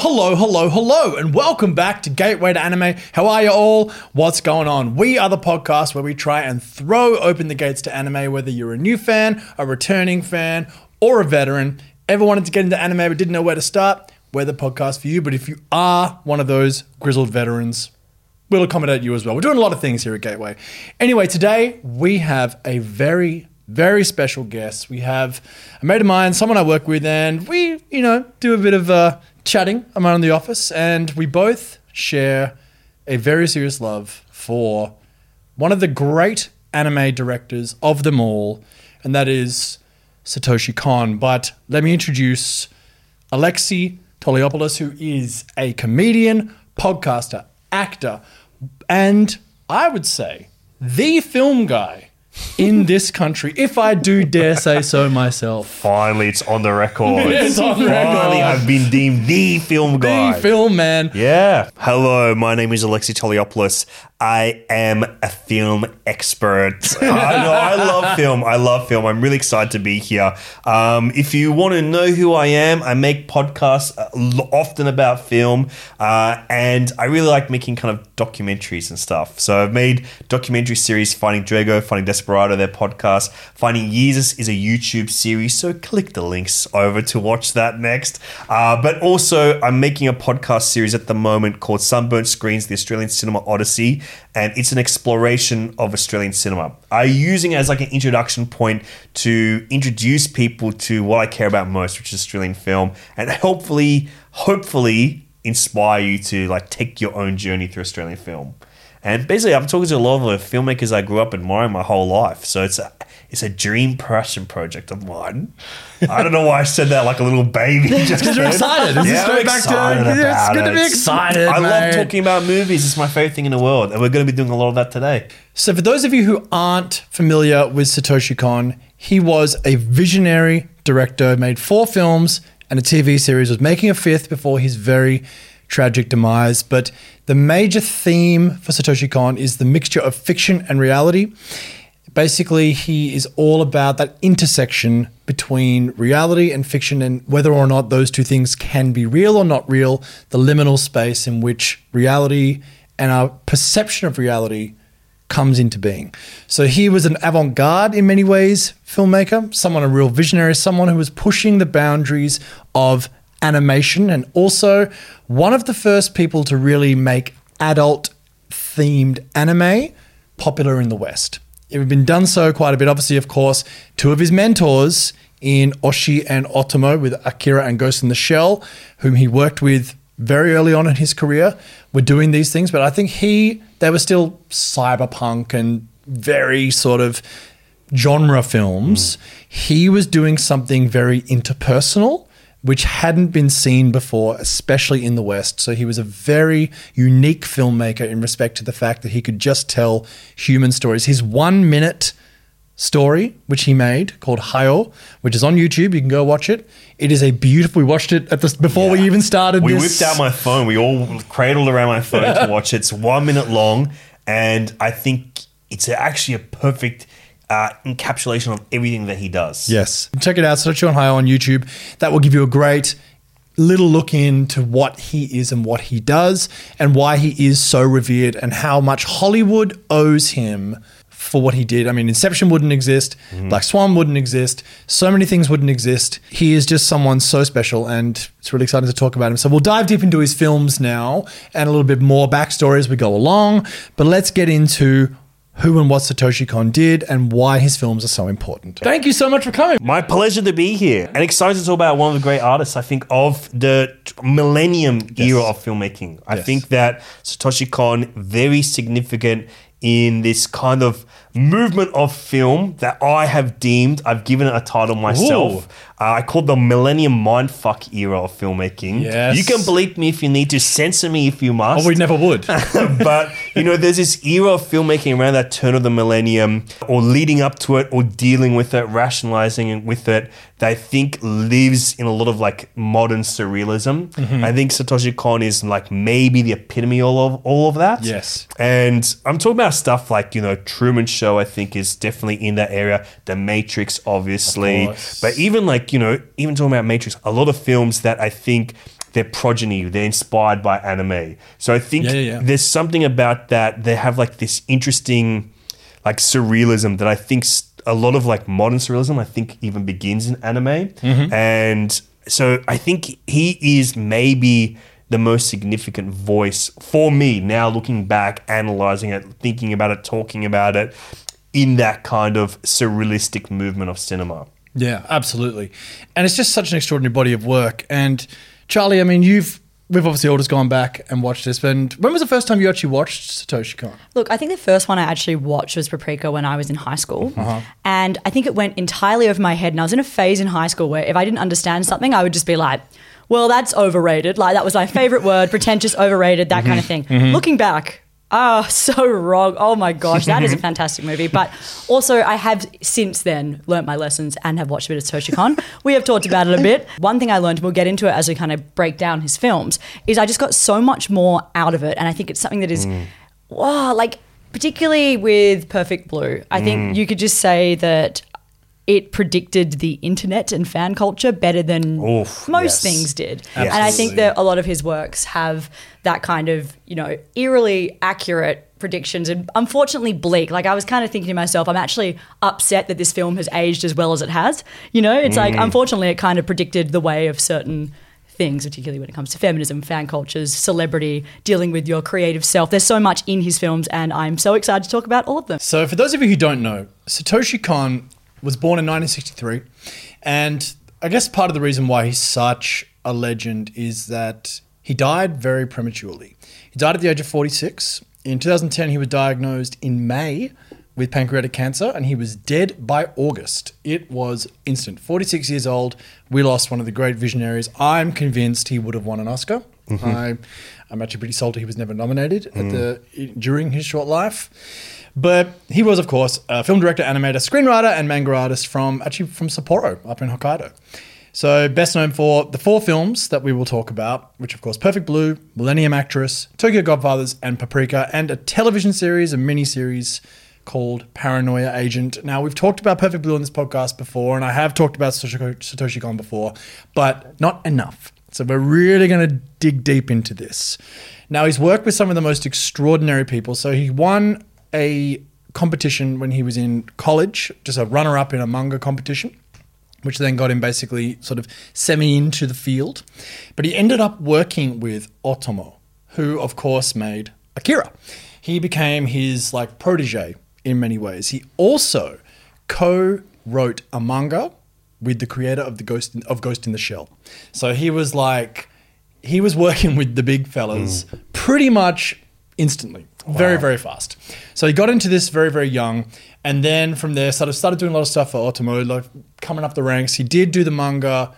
Hello, hello, hello, and welcome back to Gateway to Anime. How are you all? What's going on? We are the podcast where we try and throw open the gates to anime, whether you're a new fan, a returning fan, or a veteran. Ever wanted to get into anime but didn't know where to start? We're the podcast for you. But if you are one of those grizzled veterans, we'll accommodate you as well. We're doing a lot of things here at Gateway. Anyway, today we have a very, very special guest. We have a mate of mine, someone I work with, and we, you know, do a bit of uh, chatting around the office, and we both share a very serious love for one of the great anime directors of them all, and that is Satoshi Kon. But let me introduce Alexei Toliopoulos, who is a comedian, podcaster, actor, and I would say the film guy in this country, if I do dare say so myself. Finally, it's on the record. It's on the Finally. I've been deemed the film guy. The film man. Yeah. Hello, my name is Alexei Toliopoulos. I am a film expert. I know, I love film. I love film. I'm really excited to be here. Um, if you want to know who I am, I make podcasts uh, often about film, uh, and I really like making kind of documentaries and stuff. So I've made documentary series, Finding Drago, Finding Desperado, their podcast. Finding Jesus is a YouTube series, so click the links over to watch that next. Uh, but also, I'm making a podcast series at the moment called Sunburnt Screens, the Australian Cinema Odyssey, and it's an exploration of Australian cinema. I'm using it as like an introduction point to introduce people to what I care about most, which is Australian film, and hopefully, hopefully inspire you to like take your own journey through Australian film. And basically, I'm talking to a lot of the filmmakers I grew up admiring my whole life. So it's a it's a dream passion project of mine. I don't know why I said that like a little baby. Just Because you're excited. This Yeah, I'm back to excited it's about good to be it. excited. I love talking about movies. It's my favorite thing in the world, and we're going to be doing a lot of that today. So, for those of you who aren't familiar with Satoshi Kon, he was a visionary director, made four films and a TV series, was making a fifth before his very tragic demise. But the major theme for Satoshi Kon is the mixture of fiction and reality. Basically, he is all about that intersection between reality and fiction and whether or not those two things can be real or not real, the liminal space in which reality and our perception of reality comes into being. So he was an avant garde in many ways filmmaker, someone a real visionary, someone who was pushing the boundaries of animation and also one of the first people to really make adult themed anime popular in the West. It had been done so quite a bit. Obviously, of course, two of his mentors in Oshii and Otomo with Akira and Ghost in the Shell, whom he worked with very early on in his career, were doing these things. But I think he, they were still cyberpunk and very sort of genre films. Hmm. He was doing something very interpersonal which hadn't been seen before, especially in the West. So he was a very unique filmmaker in respect to the fact that he could just tell human stories. His one minute story, which he made called Hayo, which is on YouTube, you can go watch it. It is a beautiful. We watched it at the before we even started. We this. whipped out my phone. We all cradled around my phone to watch it. It's one minute long, and I think it's actually a perfect uh, encapsulation of everything that he does. Yes. Check it out, Search on Hayo on YouTube. That will give you a great little look into what he is and what he does and why he is so revered and how much Hollywood owes him for what he did. I mean, Inception wouldn't exist, Black Swan wouldn't exist, so many things wouldn't exist. He is just someone so special and it's really exciting to talk about him. So we'll dive deep into his films now and a little bit more backstory as we go along. But let's get into who and what Satoshi Kon did and why his films are so important. Thank you so much for coming. My pleasure to be here and excited to talk about one of the great artists, I think, of the t- millennium era of filmmaking. I Yes. think that Satoshi Kon, very significant in this kind of movement of film that I have deemed, I've given it a title myself. Uh, I call the Millennium Mindfuck era of filmmaking. Yes. You can bleep me if you need to, censor me if you must Oh, we never would. but you know, there's this era of filmmaking around that turn of the millennium, or leading up to it, or dealing with it, rationalizing with it, that I think lives in a lot of like modern surrealism. Mm-hmm. I think Satoshi Kon is like maybe the epitome of all of, all of that. Yes. And I'm talking about stuff like, you know, Truman Show, I think is definitely in that area. The Matrix, obviously. But even like, you know, even talking about Matrix, a lot of films that I think their progeny. They're inspired by anime. So I think Yeah, yeah, yeah. there's something about that. They have like this interesting, like surrealism that I think a lot of like modern surrealism. I think even begins in anime, Mm-hmm. and so I think he is maybe the most significant voice for me now looking back analyzing it thinking about it talking about it in that kind of surrealistic movement of cinema Yeah, absolutely. And it's just such an extraordinary body of work. And Charlie, I mean, you've we've obviously all just gone back and watched this. And when was the first time you actually watched Satoshi Kon? Look, I think the first one I actually watched was Paprika when I was in high school. Uh-huh. And I think it went entirely over my head. And I was in a phase in high school where if I didn't understand something, I would just be like, well, that's overrated. Like, that was my favorite word, pretentious, overrated, that kind of thing. Looking back, oh, so wrong. Oh my gosh, that is a fantastic movie. But also, I have since then learnt my lessons and have watched a bit of Satoshi Kon. we have talked about it a bit. One thing I learned, and we'll get into it as we kind of break down his films, is I just got so much more out of it. And I think it's something that is mm. wow, like particularly with Perfect Blue, I think mm. you could just say that it predicted the internet and fan culture better than Oof, most yes. things did. Yes. And I think that a lot of his works have that kind of, you know, eerily accurate predictions and unfortunately bleak. Like I was kind of thinking to myself, I'm actually upset that this film has aged as well as it has. You know, it's like mm. unfortunately it kind of predicted the way of certain things, particularly when it comes to feminism, fan cultures, celebrity, dealing with your creative self. There's so much in his films, and I'm so excited to talk about all of them. So, for those of you who don't know, Satoshi Kon was born in 1963. And I guess part of the reason why he's such a legend is that he died very prematurely. He died at the age of 46. In 2010, he was diagnosed in May with pancreatic cancer and he was dead by August. It was instant. 46 years old. We lost one of the great visionaries. I'm convinced he would have won an Oscar. Mm-hmm. I, I'm actually pretty salty he was never nominated at mm. the during his short life. But he was, of course, a film director, animator, screenwriter, and manga artist from actually from Sapporo up in Hokkaido. So best known for the four films that we will talk about, which of course Perfect Blue, Millennium Actress, Tokyo Godfathers, and Paprika, and a television series, a mini series called Paranoia Agent. Now we've talked about Perfect Blue on this podcast before, and I have talked about Satoshi Kon before, but not enough. So we're really going to dig deep into this. Now he's worked with some of the most extraordinary people. So he won a competition when he was in college, just a runner-up in a manga competition which then got him basically sort of semi into the field. But he ended up working with Otomo, who of course made Akira. He became his like protege in many ways. He also co-wrote a manga with the creator of the Ghost in, of Ghost in the Shell. So he was like he was working with the big fellas hmm. pretty much instantly, very very fast. So he got into this very very young, and then from there sort of started doing a lot of stuff for Otomo, like coming up the ranks. He did do the manga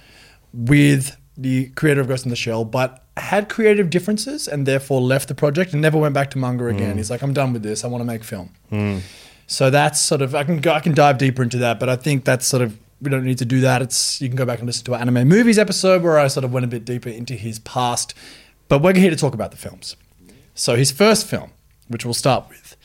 with the creator of Ghost in the Shell, but had creative differences and therefore left the project and never went back to manga again. Hmm. He's like, I'm done with this. I want to make film. Hmm. So that's sort of I can go, I can dive deeper into that, but I think that's sort of we don't need to do that. It's you can go back and listen to our anime movies episode where I sort of went a bit deeper into his past. But we're here to talk about the films. So his first film, which we'll start with,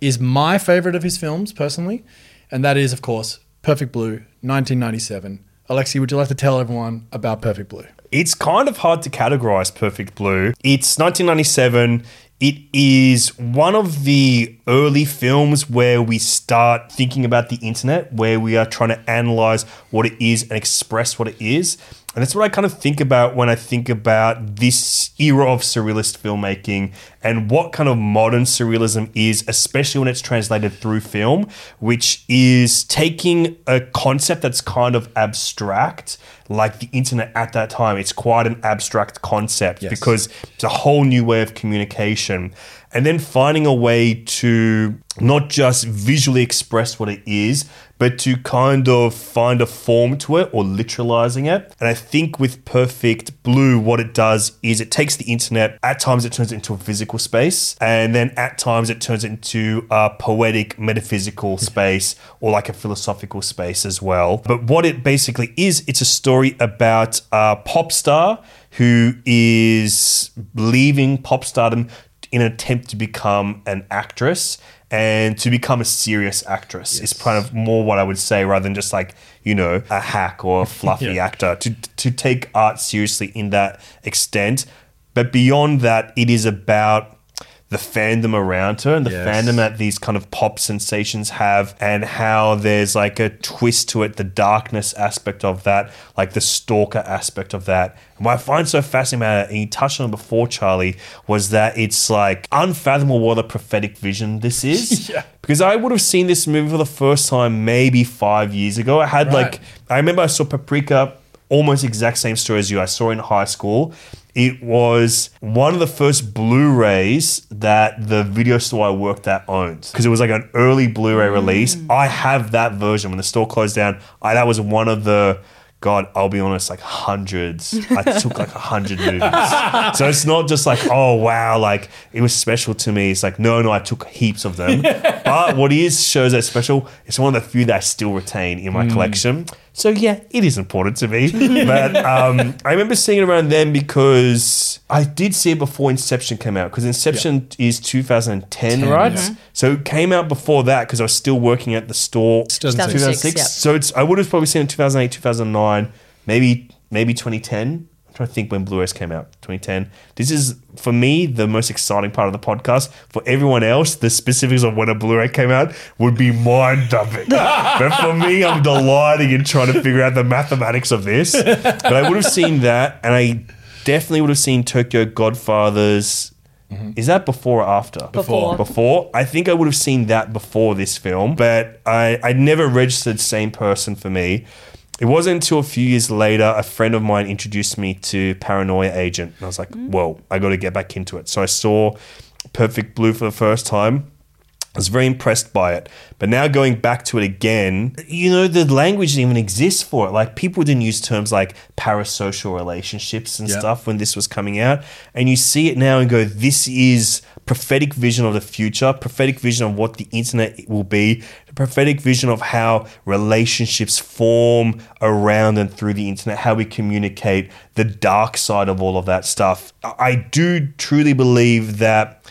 is my favorite of his films personally, and that is of course Perfect Blue, 1997. Alexei, would you like to tell everyone about Perfect Blue? It's kind of hard to categorize Perfect Blue. It's 1997. It is one of the early films where we start thinking about the internet, where we are trying to analyze what it is and express what it is. And that's what I kind of think about when I think about this era of surrealist filmmaking and what kind of modern surrealism is, especially when it's translated through film, which is taking a concept that's kind of abstract, like the internet at that time. It's quite an abstract concept Yes. because it's a whole new way of communication. And then finding a way to not just visually express what it is, but to kind of find a form to it or literalizing it. And I think with Perfect Blue, what it does is it takes the internet, at times it turns it into a physical space, and then at times it turns into a poetic, metaphysical space or like a philosophical space as well. But what it basically is, it's a story about a pop star who is leaving pop stardom in an attempt to become an actress. and to become a serious actress is kind of more what I would say rather than just like you know a hack or a fluffy Yeah. actor to to take art seriously in that extent. But beyond that, it is about the fandom around her and the Yes. fandom that these kind of pop sensations have and how there's like a twist to it, the darkness aspect of that, like the stalker aspect of that. And what I find so fascinating about it, and you touched on it before, Charlie, was that it's like unfathomable what a prophetic vision this is. Yeah. Because I would have seen this movie for the first time maybe five years ago. I had Right. like I remember I saw Paprika, almost exact same story as you. I saw in high school. It was one of the first Blu-rays that the video store I worked at owned because it was like an early Blu-ray mm. release. I have that version when the store closed down. I that was one of the God, I'll be honest, like hundreds. I took like a hundred movies. So it's not just like, oh wow, like it was special to me. It's like, no, no, I took heaps of them. but what is shows that special, it's one of the few that I still retain in my mm. collection. So yeah, it is important to me. but um, I remember seeing it around then because I did see it before Inception came out. Because Inception is 2010, 10, right? yeah. So it came out before that because I was still working at the store. 2006. 2006, yeah. So it's I would have probably seen it in 2008, 2009, maybe maybe 2010. I'm trying to think when Blu-rays came out. 2010. This is for me the most exciting part of the podcast. For everyone else, the specifics of when a Blu-ray came out would be mind-dumping. but for me, I'm delighting in trying to figure out the mathematics of this. But I would have seen that, and I definitely would have seen Tokyo Godfathers. Mm-hmm. Is that before or after? Before. Before, I think I would have seen that before this film, but I, I never registered same person for me. It wasn't until a few years later a friend of mine introduced me to Paranoia Agent, and I was like, mm. "Whoa, I got to get back into it." So I saw Perfect Blue for the first time. I was very impressed by it. But now going back to it again, you know, the language didn't even exist for it. Like people didn't use terms like parasocial relationships and Yeah. stuff when this was coming out. And you see it now and go, this is prophetic vision of the future, prophetic vision of what the internet will be, the prophetic vision of how relationships form around and through the internet, how we communicate, the dark side of all of that stuff. I I do truly believe that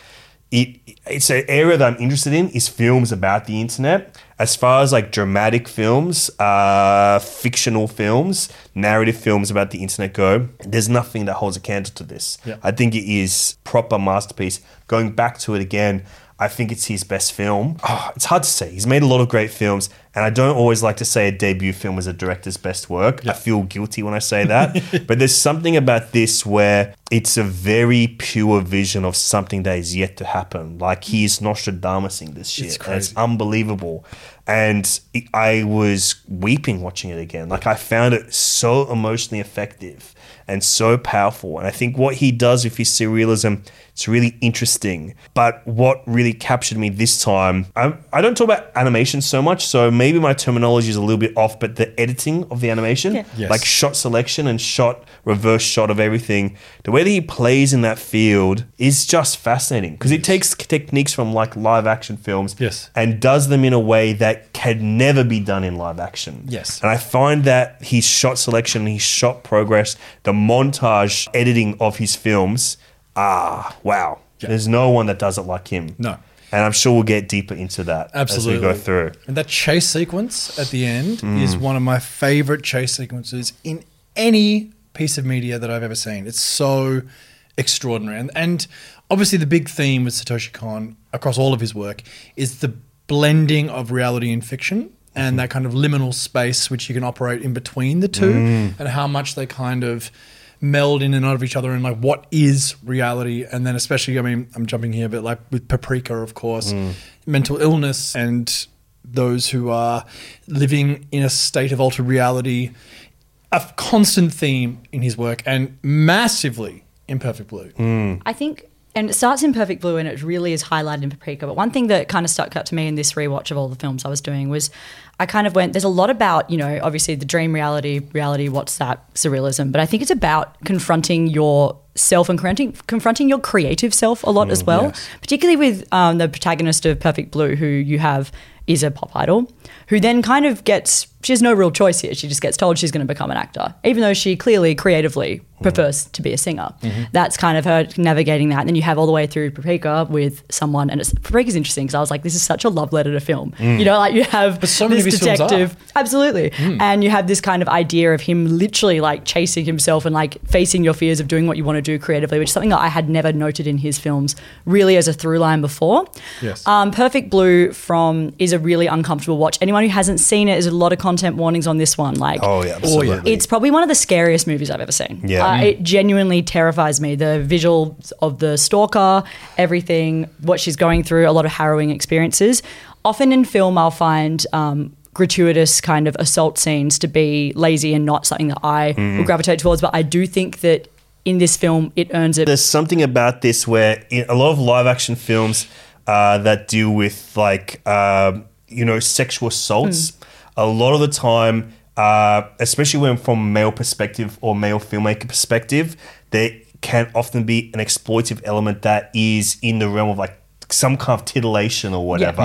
it it's an area that I'm interested in is films about the internet. As far as like dramatic films, uh, fictional films, narrative films about the internet go, there's nothing that holds a candle to this. Yeah. I think it is proper masterpiece. Going back to it again, I think it's his best film. Oh, it's hard to say. He's made a lot of great films, and I don't always like to say a debut film is a director's best work. I feel guilty when I say that. but there's something about this where it's a very pure vision of something that is yet to happen. Like he is Nostradamusing this shit. It's and it's unbelievable. And it, I was weeping watching it again. Like I found it so emotionally effective and so powerful. And I think what he does with his surrealism, it's really interesting. But what really captured me this time, I, I don't talk about animation so much, so maybe my terminology is a little bit off, but the editing of the animation, Yeah. Yes. like shot selection and shot reverse shot of everything, the way that he plays in that field is just fascinating because it takes techniques from like live action films Yes. and does them in a way that can never be done in live action. Yes. And I find that his shot selection, his shot progress, the montage editing of his films, ah, wow. Yeah. There's no one that does it like him. No. And I'm sure we'll get deeper into that Absolutely. as we go through. And that chase sequence at the end Mm. is one of my favorite chase sequences in any piece of media that I've ever seen. It's so extraordinary. And, and obviously, the big theme with Satoshi Kon across all of his work is the blending of reality and fiction and that kind of liminal space which you can operate in between the two mm. and how much they kind of meld in and out of each other and like what is reality. And then especially i mean i'm jumping here but like with paprika of course mm. mental illness and those who are living in a state of altered reality a constant theme in his work and massively in perfect blue mm. I think, and it starts in Perfect Blue and it really is highlighted in Paprika. But one thing that kind of stuck out to me in this rewatch of all the films I was doing was I kind of went, there's a lot about, you know, obviously the dream reality, reality, what's that, surrealism. But I think it's about confronting your self and confronting, confronting your creative self a lot as well. yes. Particularly with um, the protagonist of Perfect Blue, who you have is a pop idol, who then kind of gets she has no real choice here. She just gets told she's going to become an actor, even though she clearly creatively prefers to be a singer. That's kind of her navigating that. And then you have all the way through Paprika with someone, and it's, Paprika's interesting because I was like, this is such a love letter to film. You know, like you have so this of his films are. detective, absolutely, Hmm. and you have this kind of idea of him literally like chasing himself and like facing your fears of doing what you want to do creatively, which is something that I had never noted in his films really as a through line before. Yes. Um, Perfect Blue from is a really uncomfortable watch. Anyone who hasn't seen it is a lot of content warnings on this one. Like, Oh yeah, absolutely. it's probably one of the scariest movies I've ever seen. Yeah. Uh, it genuinely terrifies me. The visuals of the stalker, everything, what she's going through, a lot of harrowing experiences. Often in film, I'll find um, gratuitous kind of assault scenes to be lazy and not something that I Mm-hmm. would gravitate towards. But I do think that in this film, it earns it. There's something about this where in a lot of live action films uh, that deal with like um you know sexual assaults, a lot of the time, uh, especially when from male perspective or male filmmaker perspective, there can often be an exploitive element that is in the realm of like some kind of titillation or whatever.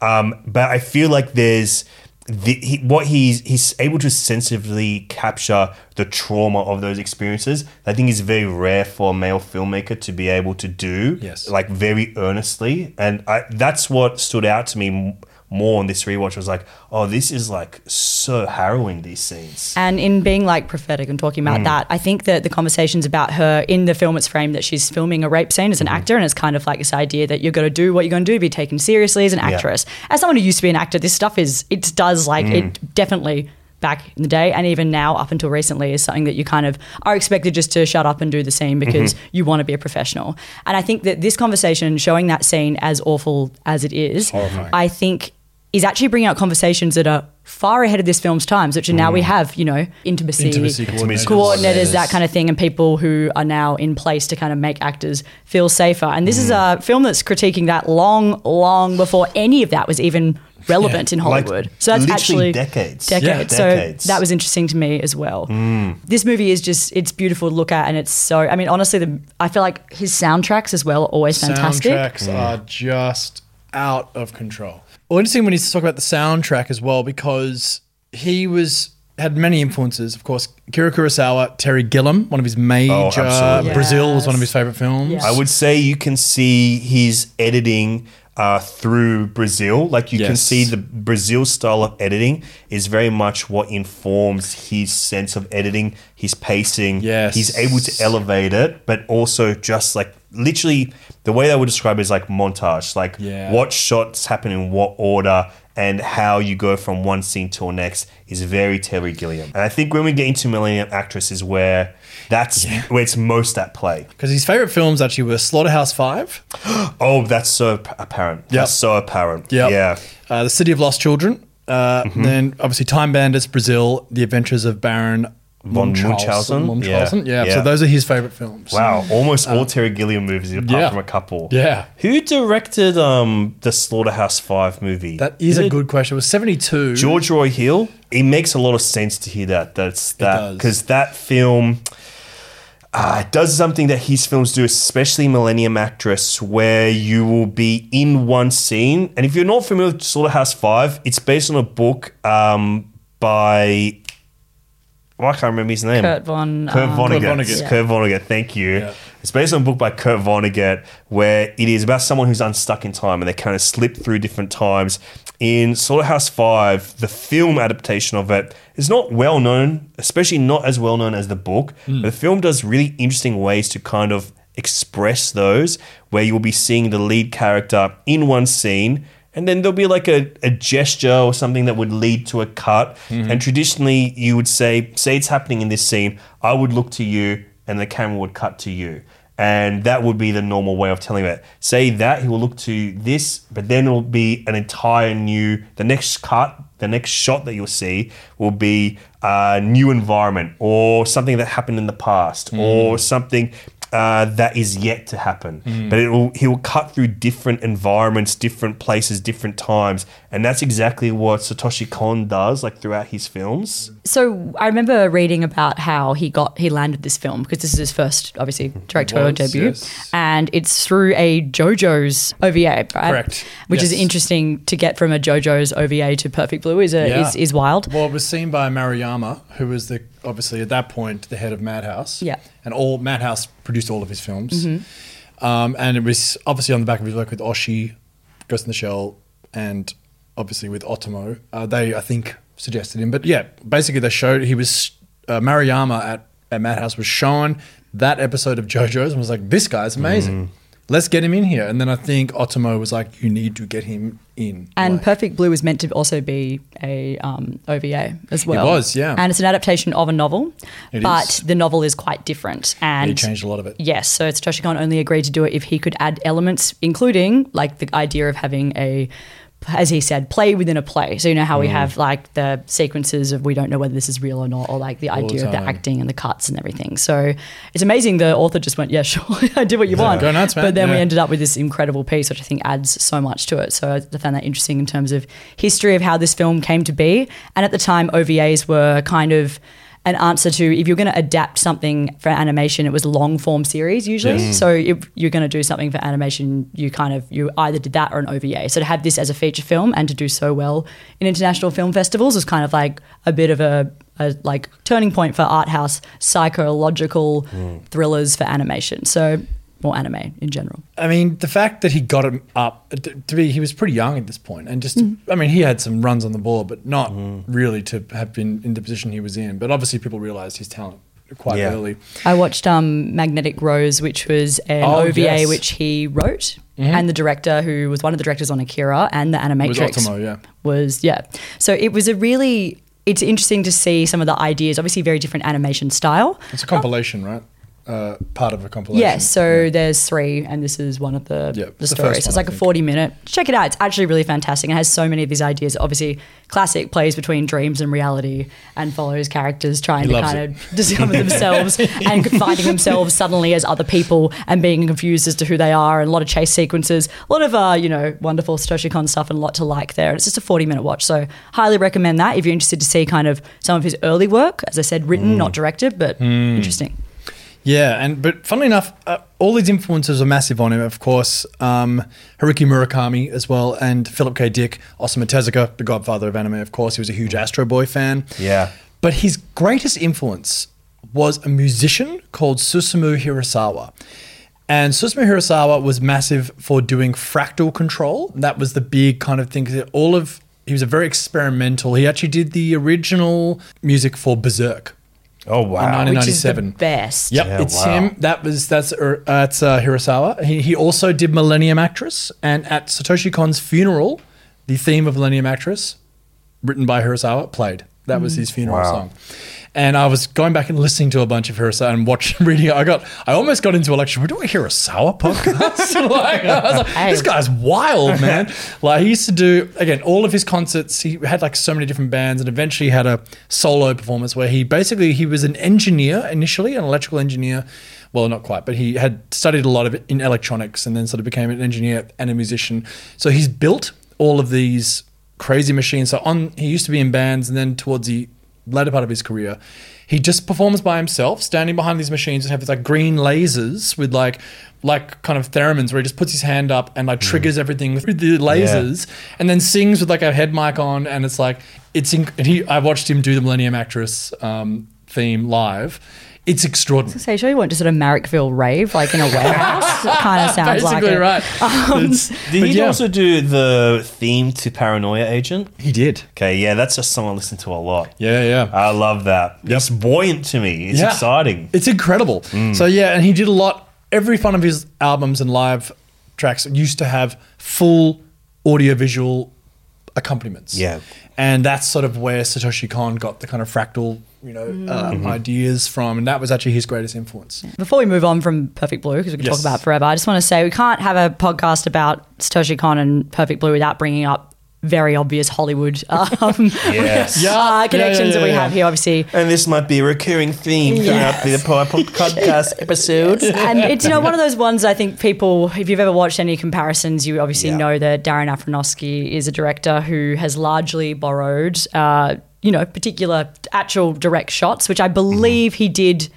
Um, but I feel like there's the, he, what he's he's able to sensitively capture the trauma of those experiences. I think is very rare for a male filmmaker to be able to do. Yes. like very earnestly, and I, that's what stood out to me more on this rewatch. Was like, oh, this is like so harrowing. These scenes. And in being like prophetic and talking Mm. about that, I think that the conversations about her in the film, it's framed that she's filming a rape scene as Mm-hmm. an actor, and it's kind of like this idea that you're going to do what you're going to do, be taken seriously as an actress. As someone who used to be an actor, this stuff is it does like Mm. it definitely back in the day and even now up until recently is something that you kind of are expected just to shut up and do the scene because Mm-hmm. you want to be a professional. And I think that this conversation showing that scene as awful as it is, Horrifying. I think is actually bringing out conversations that are far ahead of this film's times, which are now we mm. have, you know, intimacy, Intimacy Intimacy coordinators. coordinators, that kind of thing, and people who are now in place to kind of make actors feel safer. And this is mm. a film that's critiquing that long, long before any of that was even relevant in Like, Hollywood. so that's actually decades. Decades. Yeah. So Decades. that was interesting to me as well. Mm. This movie is just it's beautiful to look at, and it's so. I mean, honestly, the I feel like his soundtracks as well are always fantastic. Soundtracks are just out of control. Well, interesting when you talk about the soundtrack as well because he was had many influences. Of course, Akira Kurosawa, Terry Gilliam, one of his major. Oh, absolutely. Brazil was one of his favorite films. Yeah. I would say you can see his editing uh, through Brazil. Like you can see the Brazil style of editing is very much what informs his sense of editing, his pacing. Yes. He's able to elevate it, but also just like literally the way I would describe it is like montage. Like Yeah. what shots happen in what order and how you go from one scene to the next is very Terry Gilliam. And I think when we get into Millennium Actress is where that's where it's most at play. Because his favorite films actually were Slaughterhouse Five, Oh, that's so apparent. That's so apparent. Yep. Yeah. uh, The City of Lost Children, uh, then obviously Time Bandits, Brazil, The Adventures of Baron Von Munchausen? Munchausen. Yeah. Yeah. Yeah. So those are his favorite films. Wow. Almost all Terry Gilliam movies apart Uh, yeah. from a couple. Yeah. Who directed um the Slaughterhouse Five movie? That is a good question. It was 72. George Roy Hill. It makes a lot of sense to hear that. That's that because that film uh, does something that his films do, especially Millennium Actress, where you will be in one scene. And if you're not familiar with Slaughterhouse Five, it's based on a book um, by. Well, I can't remember his name. Kurt Von, Kurt um, Vonnegut. Kurt Vonnegut. It's Kurt Vonnegut. Thank you. Yeah. It's based on a book by Kurt Vonnegut where it is about someone who's unstuck in time and they kind of slip through different times. In Slaughterhouse 5, the film adaptation of it is not well known, especially not as well known as the book. But the film does really interesting ways to kind of express those where you'll be seeing the lead character in one scene and then there'll be like a, a gesture or something that would lead to a cut. Mm-hmm. And traditionally, you would say, say it's happening in this scene, I would look to you, and the camera would cut to you. And that would be the normal way of telling it. Say that, he will look to this, but then it will be an entire new, the next cut, the next shot that you'll see will be a new environment or something that happened in the past mm. or something uh, that is yet to happen. Mm. But it will, he will cut through different environments, different places, different times, and that's exactly what Satoshi Kon does, like throughout his films. So I remember reading about how he got he landed this film because this is his first, obviously, directorial was, debut, yes. and it's through a JoJo's OVA, right? Correct. Which is interesting to get from a JoJo's OVA to Perfect Blue is a, Yeah. is, is wild. Well, it was seen by Maruyama, who was the obviously at that point the head of Madhouse. Yeah. and all Madhouse produced all of his films, Mm-hmm. um, and it was obviously on the back of his work with Oshii, Ghost in the Shell, and obviously with Otomo. Uh, they, I think, suggested him, but yeah, basically they showed he was uh, Maruyama at at Madhouse was shown that episode of JoJo's and was like, this guy's amazing. Let's get him in here. And then I think Otomo was like, you need to get him in. And Like- Perfect Blue was meant to also be a um, OVA as well. It was, yeah. And it's an adaptation of a novel, It but is. the novel is quite different. And he changed a lot of it. Yes, so Satoshi Kon only agreed to do it if he could add elements, including like the idea of having a, as he said, play within a play. So you know how Mm. we have like the sequences of we don't know whether this is real or not, or like the the idea of the acting and the cuts and everything. So it's amazing. The author just went, "Yeah, sure, I did what you want." Go nuts, man. But then we ended up with this incredible piece, which I think adds so much to it. So I found that interesting in terms of history of how this film came to be. And at the time, OVAs were kind of an answer to if you're going to adapt something for animation, it was long form series usually. Yes. So if you're going to do something for animation, you kind of you either did that or an OVA. So to have this as a feature film and to do so well in international film festivals was kind of like a bit of a, a like turning point for art house psychological hmm. thrillers for animation. So more anime in general. I mean, the fact that he got him up to to be, he was pretty young at this point, and just, Mm. I mean, he had some runs on the board, but not really to have been in the position he was in. But obviously, people realized his talent quite Yeah. early. I watched um, Magnetic Rose, which was an Oh, OVA yes. Mm-hmm. which he wrote, and the director who was one of the directors on Akira and the Animatrix was, Otomo, yeah. was yeah. So it was a really it's interesting to see some of the ideas. Obviously, very different animation style. It's a compilation, right? Uh, part of a compilation. Yes, so there's three, and this is one of the, Yeah, the the stories. first So it's like a 40 minute. Check it out. It's actually really fantastic. It has so many of these ideas. Obviously, classic plays between dreams and reality and follows characters trying He to kind it. of discover themselves and finding themselves suddenly as other people and being confused as to who they are. And a lot of chase sequences, a lot of, uh, you know, wonderful Satoshi Kon stuff and a lot to like there. And it's just a 40 minute watch. So, highly recommend that if you're interested to see kind of some of his early work. As I said, written, not directed, but interesting. Yeah, and but funnily enough, uh, all these influences are massive on him. Of course, um, Haruki Murakami as well, and Philip K. Dick, Osamu Tezuka, the godfather of anime. Of course, he was a huge Astro Boy fan. Yeah. But his greatest influence was a musician called Susumu Hirasawa. And Susumu Hirasawa was massive for doing fractal control. That was the big kind of thing. All of he was a very experimental. He actually did the original music for Berserk. Oh wow. In Which is the 1997. best. Yep, Yeah, it's wow. him. That was that's uh, that's uh, Hirasawa. He, he also did Millennium Actress, and at Satoshi Kon's funeral, the theme of Millennium Actress, written by Hirasawa, played. That was his funeral Wow. song. And I was going back and listening to a bunch of Hirasawa and watching, reading. I got, I almost got into a lecture. We're doing a Hirasawa podcast. like, I was like, Hey. this guy's wild, man. like he used to do again all of his concerts. He had like so many different bands, and eventually had a solo performance where he basically he was an engineer initially, an electrical engineer. Well, not quite, but he had studied a lot of it in electronics, and then sort of became an engineer and a musician. So he's built all of these crazy machines. So on, he used to be in bands, and then towards the latter part of his career, he just performs by himself, standing behind these machines and have these like green lasers with like like kind of theremins where he just puts his hand up and like triggers everything with the lasers and then sings with like a head mic on and it's like it's inc- and he I watched him do the Millennium Actress um, theme live. It's extraordinary. So you sure you weren't just at a Marrickville rave, like in a warehouse? it kind of sounds like Basically it. right. Um, it's- Did he yeah, also do the theme to Paranoia Agent? He did. Okay, yeah, that's just song I listen to a lot. Yeah, yeah. I love that. It's buoyant to me. It's Yeah. exciting. It's incredible. Mm. So yeah, and he did a lot. Every one of his albums and live tracks used to have full audiovisual accompaniments. Yeah. and that's sort of where Satoshi Kon got the kind of fractal, you know, uh, ideas from, and that was actually his greatest influence. Before we move on from Perfect Blue, because we can Yes. talk about it forever, I just want to say we can't have a podcast about Satoshi Kon and Perfect Blue without bringing up very obvious Hollywood um, Yes. Yeah. uh, connections yeah, that we have here, obviously. And this might be a recurring theme throughout the po- podcast episode. and it's you know one of those ones I think people, if you've ever watched any comparisons, you obviously Yeah. know that Darren Aronofsky is a director who has largely borrowed, uh, you know, particular actual direct shots, which I believe he did.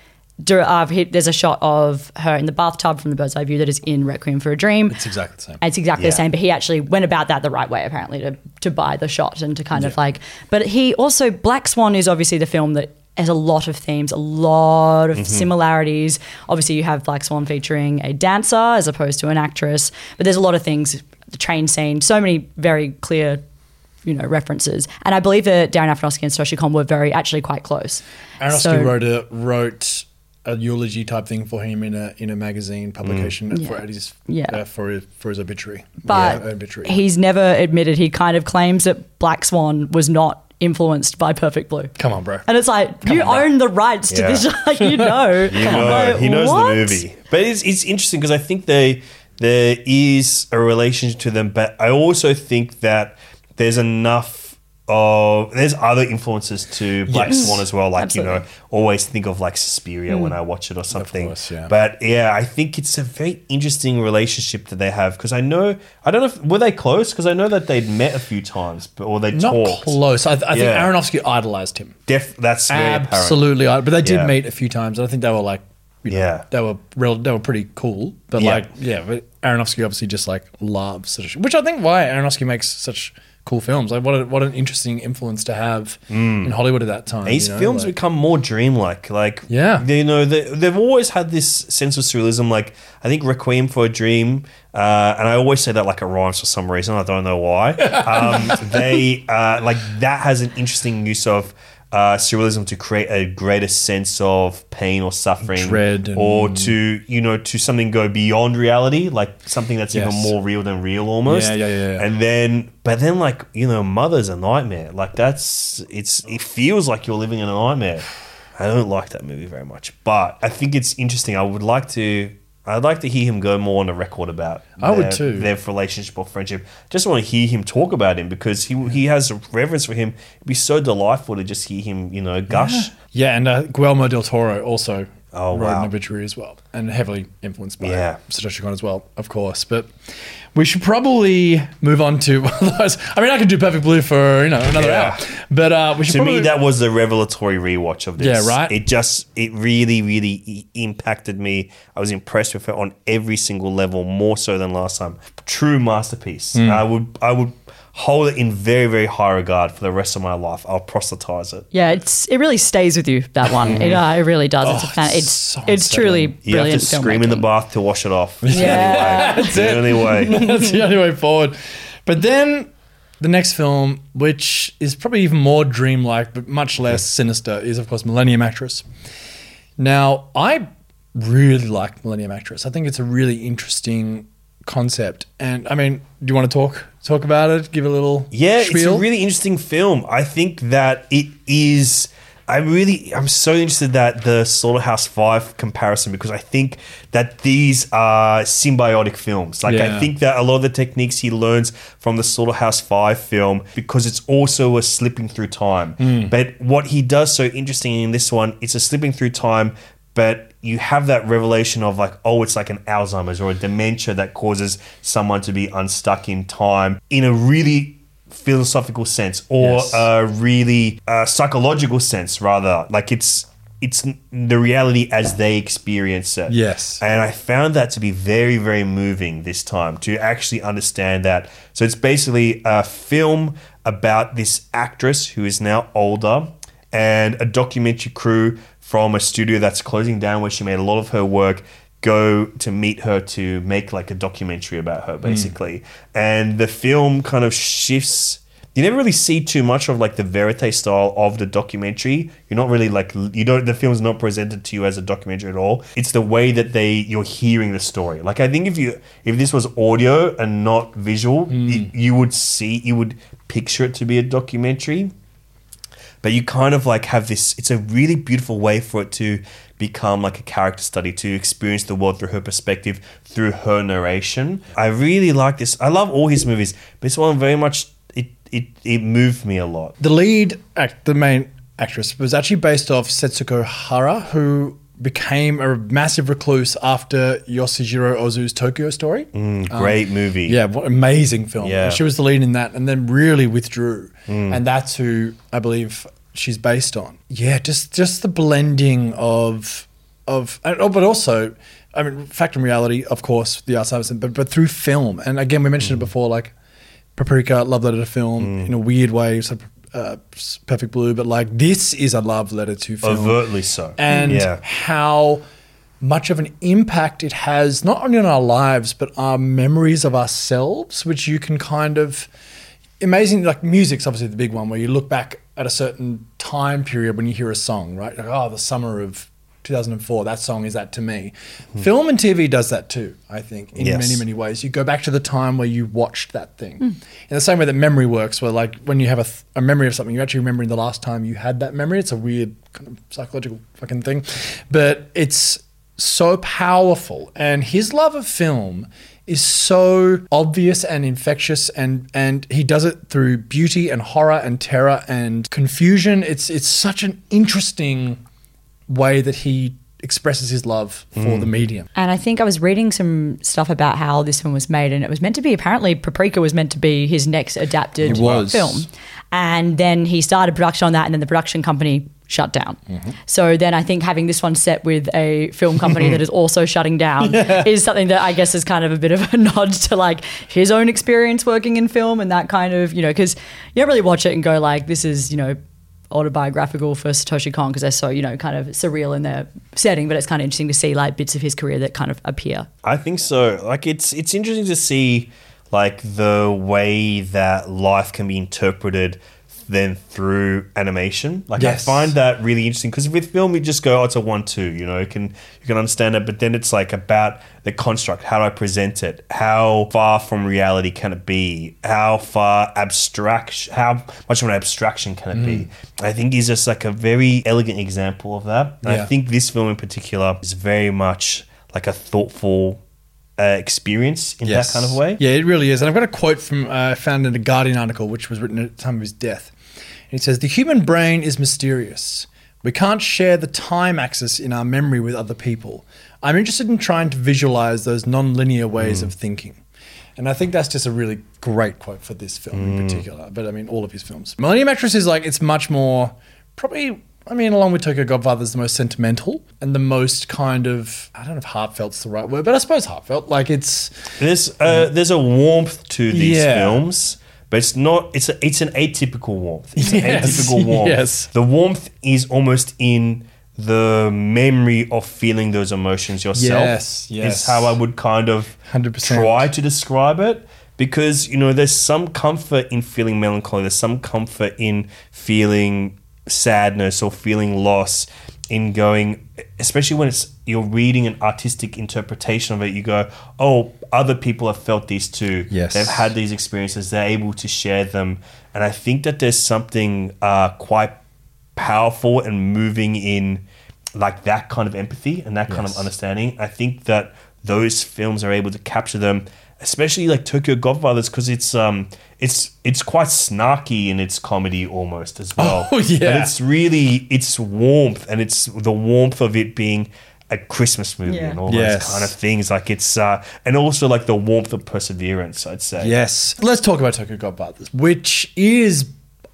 Dir- he, there's a shot of her in the bathtub from the bird's eye view that is in Requiem for a Dream. It's exactly the same. It's exactly Yeah. the same, but he actually went about that the right way, apparently, to, to buy the shot and to kind of like. But he also, Black Swan is obviously the film that has a lot of themes, a lot of mm-hmm. similarities. Obviously, you have Black Swan featuring a dancer as opposed to an actress, but there's a lot of things, the train scene, so many very clear. You know references, and I believe that Darren Aronofsky and Satoshi Kon were very actually quite close. Aronofsky So- wrote a wrote a eulogy type thing for him in a in a magazine publication for Yeah. at his Yeah. uh, for his, for his obituary. but Yeah, obituary. he's never admitted. He kind of claims that Black Swan was not influenced by Perfect Blue. Come on, bro. And it's like you on, bro. own the rights to Yeah. this, like you know. You know, Like, he knows what? the movie. But it's, it's interesting because I think they there is a relationship to them, but I also think that there's enough of there's other influences to Black Yes. Swan as well. Like you know, always think of like Suspiria when mm. I watch it or something. course, yeah. But yeah, I think it's a very interesting relationship that they have because I know I don't know if were they close because I know that they'd met a few times, but or they Not talked. close. I, I think Aronofsky idolized him. Def, that's very apparent. Absolutely, but they did Yeah. meet a few times, and I think they were like, you know, Yeah. they were real, they were pretty cool. But Yeah. like, yeah, but Aronofsky obviously just like loves such, which I think why Aronofsky makes such cool films. Like, what a, what an interesting influence to have in Hollywood at that time. These you know, films like- become more dreamlike. Like, Yeah. they, you know, they, they've always had this sense of surrealism. Like, I think Requiem for a Dream, uh, and I always say that like it rhymes for some reason. I don't know why. Um, they uh, like that has an interesting use of. Uh, surrealism to create a greater sense of pain or suffering, Dread and- or to you know to something go beyond reality, like something that's even Yes. more real than real, almost. Yeah, yeah, yeah, yeah. And then, but then, like you know, Mother's a nightmare. Like that's it's. It feels like you're living in a nightmare. I don't like that movie very much, but I think it's interesting. I would like to. I'd like to hear him go more on the record about. I would their, too. Their relationship or friendship. Just want to hear him talk about him because he he has a reverence for him. It'd be so delightful to just hear him, you know, gush. Yeah, and uh, Guillermo del Toro also Oh, wrote wow. an obituary as well, and heavily influenced by Yeah. Satoshi Kon as well, of course. But we should probably move on to otherwise. I mean, I could do Perfect Blue for you know another Yeah. hour, but uh, we should To probably, me, that was the revelatory rewatch of this. Yeah, right? It just, it really, really impacted me. I was impressed with it on every single level, more so than last time. True masterpiece. Hmm. I would, I would hold it in very, very high regard for the rest of my life. I'll proselytize it. Yeah, it's it really stays with you that one. It, uh, it really does. it's a Oh, fan. it's It's so it's truly unsettling. You brilliant. have to scream in the bath to wash it off. It's Yeah. the only way. It's the only way. That's the only way forward. But then the next film, which is probably even more dreamlike but much less sinister, is of course Millennium Actress. Now, I really like Millennium Actress. I think it's a really interesting concept. And I mean, do you want to talk talk about it? Give a little Yeah, it's a really interesting film. I think that it is. I'm really, I'm so interested that the Slaughterhouse Five comparison because I think that these are symbiotic films. Like I think that a lot of the techniques he learns from the Slaughterhouse Five film because it's also a slipping through time. Hmm. But what he does so interesting in this one, it's a slipping through time, but you have that revelation of like, oh, it's like an Alzheimer's or a dementia that causes someone to be unstuck in time in a really philosophical sense or Yes. a really uh, psychological sense, rather. Like it's it's the reality as they experience it. Yes. And I found that to be very, very moving this time to actually understand that. So it's basically a film about this actress who is now older and a documentary crew from a studio that's closing down where she made a lot of her work go to meet her to make like a documentary about her hmm. basically and the film kind of shifts you never really see too much of like the verite style of the documentary. You're not really like you don't. The film's not presented to you as a documentary at all. It's the way that they you're hearing the story. Like I think if you if this was audio and not visual, hmm. you, you would see you would picture it to be a documentary but you kind of like have this it's a really beautiful way for it to become like a character study to experience the world through her perspective through her narration i really like this i love all his movies but this one very much it it it moved me a lot. The lead, act, the main actress, was actually based off Setsuko Hara, who became a massive recluse after Yasujiro Ozu's Tokyo Story. Mm, great um, movie. Yeah, what amazing film. Yeah. She was the lead in that and then really withdrew. Mm. And that's who I believe she's based on. Yeah, just just the blending of of and- oh, but also I mean fact and reality, of course, the Alzheimer's but but through film. And again we mentioned it mm. before, like Paprika, love letter to film mm. in a weird way, so uh, Perfect Blue, but like this is a love letter to film Overtly so. and yeah. how much of an impact it has not only on our lives but our memories of ourselves which you can kind of amazing like music's obviously the big one where you look back at a certain time period when you hear a song right like oh the summer of 2004 that song is that to me. Film and tv does that too i think in Yes. many many ways. You go back to the time where you watched that thing. Hmm. In the same way that memory works where like when you have a, th- a memory of something you're actually remembering the last time you had that memory. It's a weird kind of psychological fucking thing. But it's so powerful. And his love of film is so obvious and infectious and and he does it through beauty and horror and terror and confusion. It's it's such an interesting way that he expresses his love for mm. the medium And I think I was reading some stuff about how this film was made, and it was meant to be apparently Paprika was meant to be his next adapted was. film. And then he started production on that, and then the production company shut down. Mm-hmm. So then I think having this one set with a film company that is also shutting down is something that I guess is kind of a bit of a nod to like his own experience working in film and that kind of, you know, because you don't really watch it and go like, this is, you know, autobiographical for Satoshi Kon because they're so, you know, kind of surreal in their setting, but it's kind of interesting to see like bits of his career that kind of appear. I think so. Like it's it's interesting to see like the way that life can be interpreted then through animation. Like Yes. I find that really interesting because with film you just go, oh, it's a one two, you know, you can you can understand it, but then it's like about the construct. How do I present it? How far from reality can it be? How far abstract? How much of an abstraction can it be? I think he's just like a very elegant example of that. And I think this film in particular is very much like a thoughtful uh, experience in that kind of way. Yeah, it really is. And I've got a quote from uh, found in a Guardian article, which was written at the time of his death. And he says, "The human brain is mysterious. We can't share the time axis in our memory with other people. I'm interested in trying to visualize those non-linear ways Mm. of thinking." And I think that's just a really great quote for this film Mm. in particular. But I mean, all of his films. Millennium Actress is like it's much more probably. I mean, along with Tokyo Godfather, is the most sentimental and the most kind of I don't know if heartfelt's the right word, but I suppose heartfelt. Like it's There's uh, there's a warmth to these Yeah. films, but it's not. It's a, it's an atypical warmth. It's Yes, an atypical warmth. yes. The warmth is almost in the memory of feeling those emotions yourself. Yes, yes. Is how I would kind of 100%. try to describe it. Because you know, there's some comfort in feeling melancholy. There's some comfort in feeling sadness or feeling loss. In going, especially when it's you're reading an artistic interpretation of it, you go, "Oh, other people have felt these too. Yes. they've had these experiences. They're able to share them." And I think that there's something uh, quite powerful and moving in like that kind of empathy and that kind of understanding. I think that those films are able to capture them, especially like Tokyo Godfathers, because it's um it's it's quite snarky in its comedy almost as well. Oh, yeah. and it's really it's warmth and it's the warmth of it being a Christmas movie Yeah. and all Yes. those kind of things. Like it's uh and also like the warmth of perseverance. I'd say. Yes. Let's talk about Tokyo Godfathers, which is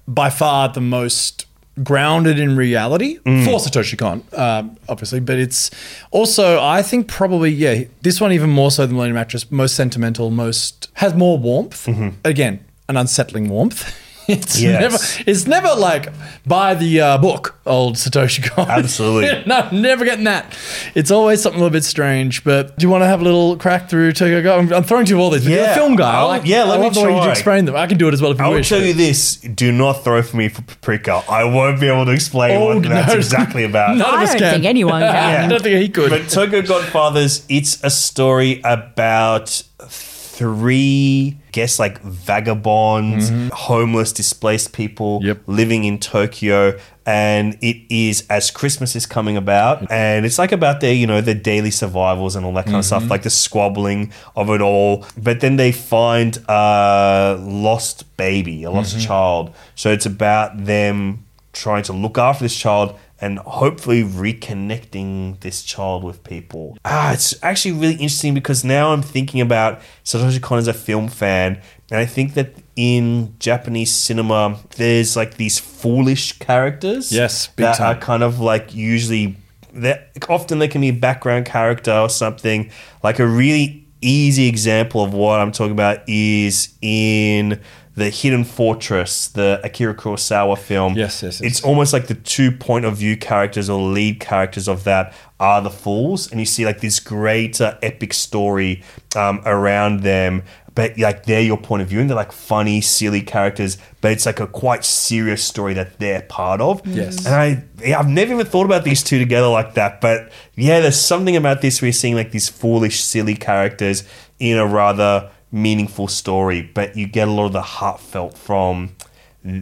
by far the most grounded in reality Mm. for Satoshi Kon, um, obviously. But it's also, I think, probably, yeah, this one even more so than Millennium Actress, most sentimental, most has more warmth. Again, an unsettling warmth. It's. Yes. never, it's never like buy the uh, book, old Satoshi Kon. Absolutely. no, never getting that. It's always something a little bit strange. But do you want to have a little crack through Tokyo God? I'm, I'm throwing to you all these. You're a Yeah, film guy. I I'll- like, yeah, let I me love the way you try. explain them. I can do it as well if you I will wish. tell but- you this: do not throw for me for Paprika. I won't be able to explain Oh, what that's exactly about. None of I us don't can. think anyone I can. don't think he could. But Tokyo Godfathers, it's a story about three guess like vagabonds, mm-hmm. homeless, displaced people Yep. living in Tokyo. And it is as Christmas is coming about, and it's like about their, you know, their daily survivals and all that kind of stuff, mm-hmm. like the squabbling of it all. But then they find a lost baby, a lost mm-hmm. child. So it's about them trying to look after this child and hopefully reconnecting this child with people. Ah, it's actually really interesting because now I'm thinking about Satoshi Kon as a film fan, and I think that in Japanese cinema, there's like these foolish characters. Yes, that time. are kind of like usually that often they can be a background character or something. Like a really easy example of what I'm talking about is in the Hidden Fortress, the Akira Kurosawa film. Yes, yes, yes. It's almost like the two point of view characters or lead characters of that are the fools, and you see like this great uh, epic story um, around them. But like they're your point of view, and they're like funny, silly characters. But it's like a quite serious story that they're part of. Yes. and I yeah, I've never even thought about these two together like that. But yeah, there's something about this where you're seeing like these foolish, silly characters in a rather meaningful story, but you get a lot of the heartfelt from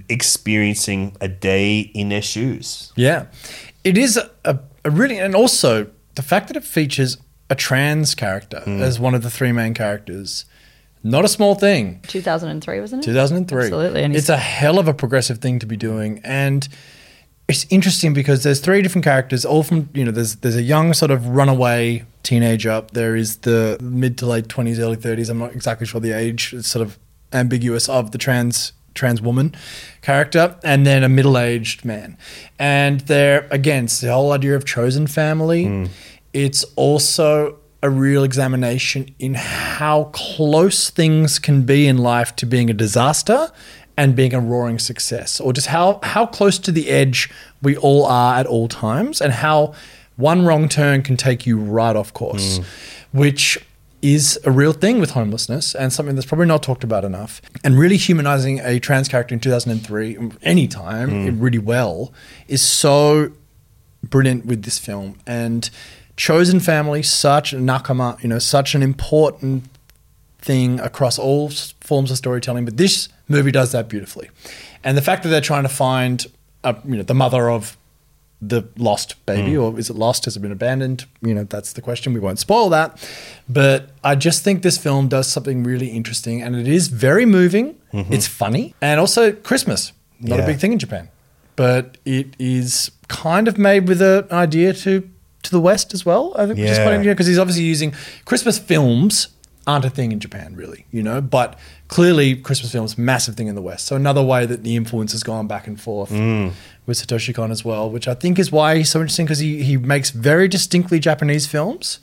experiencing a day in their shoes. Yeah, it is a, a really, and also the fact that it features a trans character hmm. as one of the three main characters, not a small thing. 2003, wasn't it? 2003. Absolutely. And it's a hell of a progressive thing to be doing, and it's interesting because there's three different characters, all from you know. There's there's a young sort of runaway teenager. Up. There is the mid to late 20s, early 30s. I'm not exactly sure the age. It's sort of ambiguous of the trans trans woman character, and then a middle aged man. And they're again, it's the whole idea of chosen family. Hmm. It's also a real examination in how close things can be in life to being a disaster and being a roaring success, or just how how close to the edge we all are at all times, and how one wrong turn can take you right off course, which is a real thing with homelessness and something that's probably not talked about enough. And really humanizing a trans character in 2003, any anytime, really well, is so brilliant with this film. And chosen family, such a nakama, you know, such an important thing across all forms of storytelling. But this movie does that beautifully. And the fact that they're trying to find, uh, you know, the mother of the lost baby, mm. or is it lost? Has it been abandoned? You know, that's the question. We won't spoil that. But I just think this film does something really interesting, and it is very moving. Mm-hmm. It's funny, and also Christmas. Not a big thing in Japan, but it is kind of made with an idea to to the West as well. I think, which is Yeah. quite because he's obviously using Christmas films aren't a thing in Japan, really, you know. But clearly, Christmas films massive thing in the West. So another way that the influence has gone back and forth mm. with Satoshi Kon as well, which I think is why he's so interesting because he he makes very distinctly Japanese films,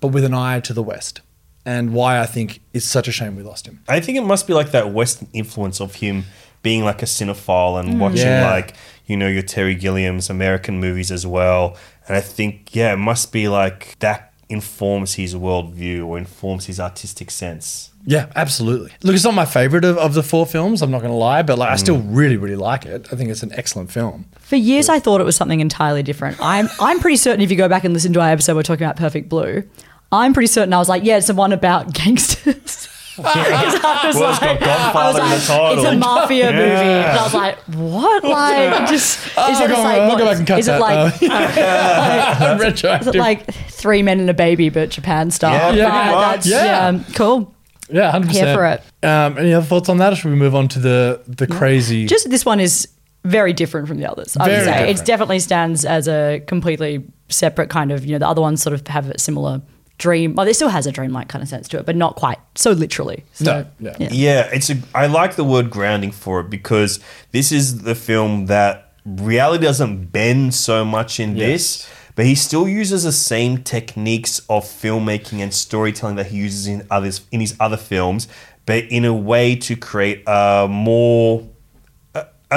but with an eye to the West, and why I think it's such a shame we lost him. I think it must be like that Western influence of him being like a cinephile and mm. watching Yeah. like, you know, your Terry Gilliam's American movies as well. And I think, yeah, it must be like that informs his worldview or informs his artistic sense. Yeah, absolutely. Look, it's not my favorite of, of the four films. I'm not going to lie, but like I still mm. really, really like it. I think it's an excellent film. For years, I thought it was something entirely different. I'm, I'm pretty certain if you go back and listen to our episode, we're talking about Perfect Blue. I'm pretty certain I was like, yeah, it's the one about gangsters. Because I was Well, like, I was the like. It's a mafia movie. Yeah. And I was like, what? Like, just, is Oh, it just on, like, what, go back and cut is it like, Uh, is it like three men and a baby, but Japan style? Yeah, Right, that's, Yeah. yeah, cool. yeah, hundred percent. Here for it. Um, any other thoughts on that, or should we move on to the the crazy? Just this one is very different from the others. I would say it definitely stands as a completely separate kind of. You know, the other ones sort of have a similar dream. Well, it still has a dreamlike kind of sense to it, but not quite so literally. So, No, yeah. Yeah, it's a. I like the word grounding for it because this is the film that reality doesn't bend so much in this, but he still uses the same techniques of filmmaking and storytelling that he uses in others in his other films, but in a way to create a more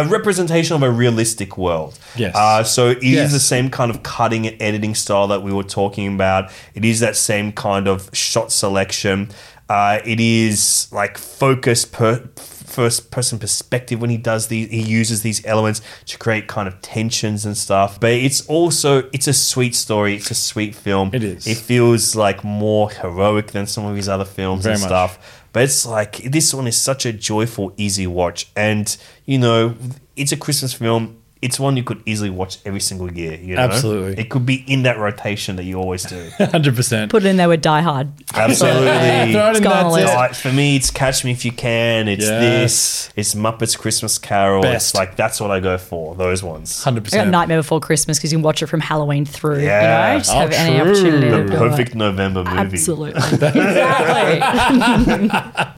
a, representation of a realistic world. Yes. Uh, so it is Yes. the same kind of cutting and editing style that we were talking about. It is that same kind of shot selection. Uh, it is like focus per first person perspective when he does these. He uses these elements to create kind of tensions and stuff. But it's also it's a sweet story. It's a sweet film. It is. It feels like more heroic than some of his other films Very and much. stuff. But it's like this one is such a joyful, easy watch, and you know, it's a Christmas film. It's one you could easily watch every single year. You know? Absolutely. it could be in that rotation that you always do. Hundred percent. Put it in there with Die Hard. Absolutely. Throw it in It's that on the too. list. Like, for me, it's Catch Me If You Can. It's Yes. this. It's Muppets Christmas Carol. Best. It's like that's what I go for. Those ones. Hundred I got percent. Nightmare Before Christmas because you can watch it from Halloween through. Yeah. You know, just Oh, have any opportunity. The Perfect it. November movie. Absolutely. exactly.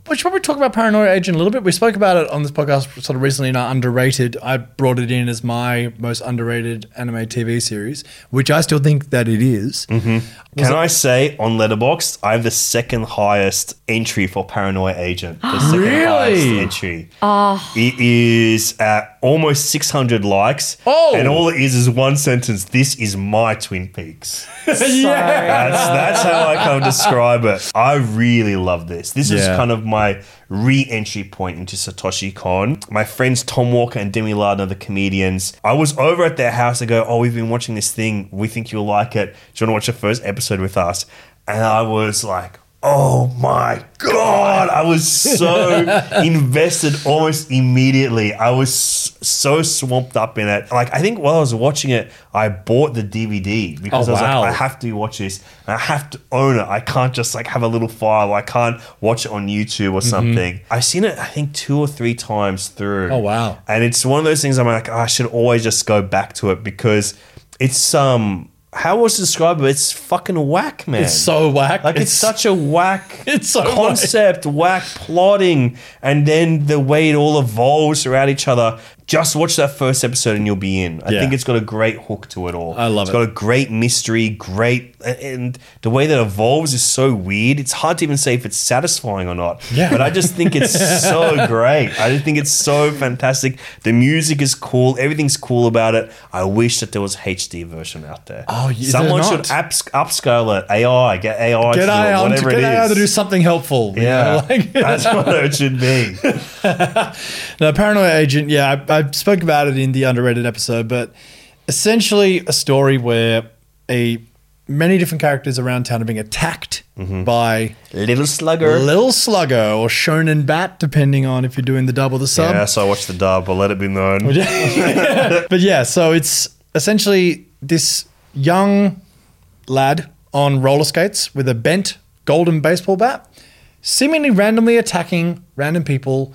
We should probably talk about Paranoia Agent a little bit. We spoke about it on this podcast sort of recently in our underrated. I brought it in as my most underrated anime TV series, which I still think that it is. Mm-hmm. Can I say on Letterboxd, I have the second highest entry for Paranoia Agent. The second Really? highest entry. Ah. It is at almost 600 likes. Oh. And all it is is one sentence. This is my Twin Peaks. That's, that's how I kind of describe it. I really love this. This is kind of my re-entry point into Satoshi Kon. My friends Tom Walker and Demi Lardner, the comedians, I was over at their house. They go, "Oh, we've been watching this thing. We think you'll like it. Do you want to watch the first episode with us?" And I was like. Oh my god! I was so invested almost immediately. I was so swamped up in it. Like I think while I was watching it, I bought the DVD because Oh, I was wow. like, I have to watch this and I have to own it. I can't just like have a little file. I can't watch it on YouTube or something. I've seen it, I think, two or three times through. Mm-hmm. Oh, wow. And it's one of those things I'm like, oh, I should always just go back to it because it's um how was to describe it? It's fucking whack, man. It's so whack. Like it's, such a whack It's so concept, whack plotting, and then the way it all evolves around each other. Just watch that first episode and you'll be in. I Yeah. think it's got a great hook to it all. I love It's It's got a great mystery, great, and the way that evolves is so weird. It's hard to even say if it's satisfying or not. Yeah. But I just think it's so great. I just think it's so fantastic. The music is cool. Everything's cool about it. I wish that there was an HD version out there. Oh, there someone should ups- upscale it. AI, get AI to Get do it, AI to whatever get it AI is. to do something helpful. you yeah, know, like- that's what it should be. No, Paranoid Agent, yeah, I, I spoke about it in the underrated episode, but essentially a story where a many different characters around town are being attacked Mm-hmm. by Little slugger. Little Slugger or Shonen Bat, depending on if you're doing the dub or the sub. yeah, so I watched the dub. I'll let it be known. but yeah, so it's essentially this young lad on roller skates with a bent golden baseball bat, seemingly randomly attacking random people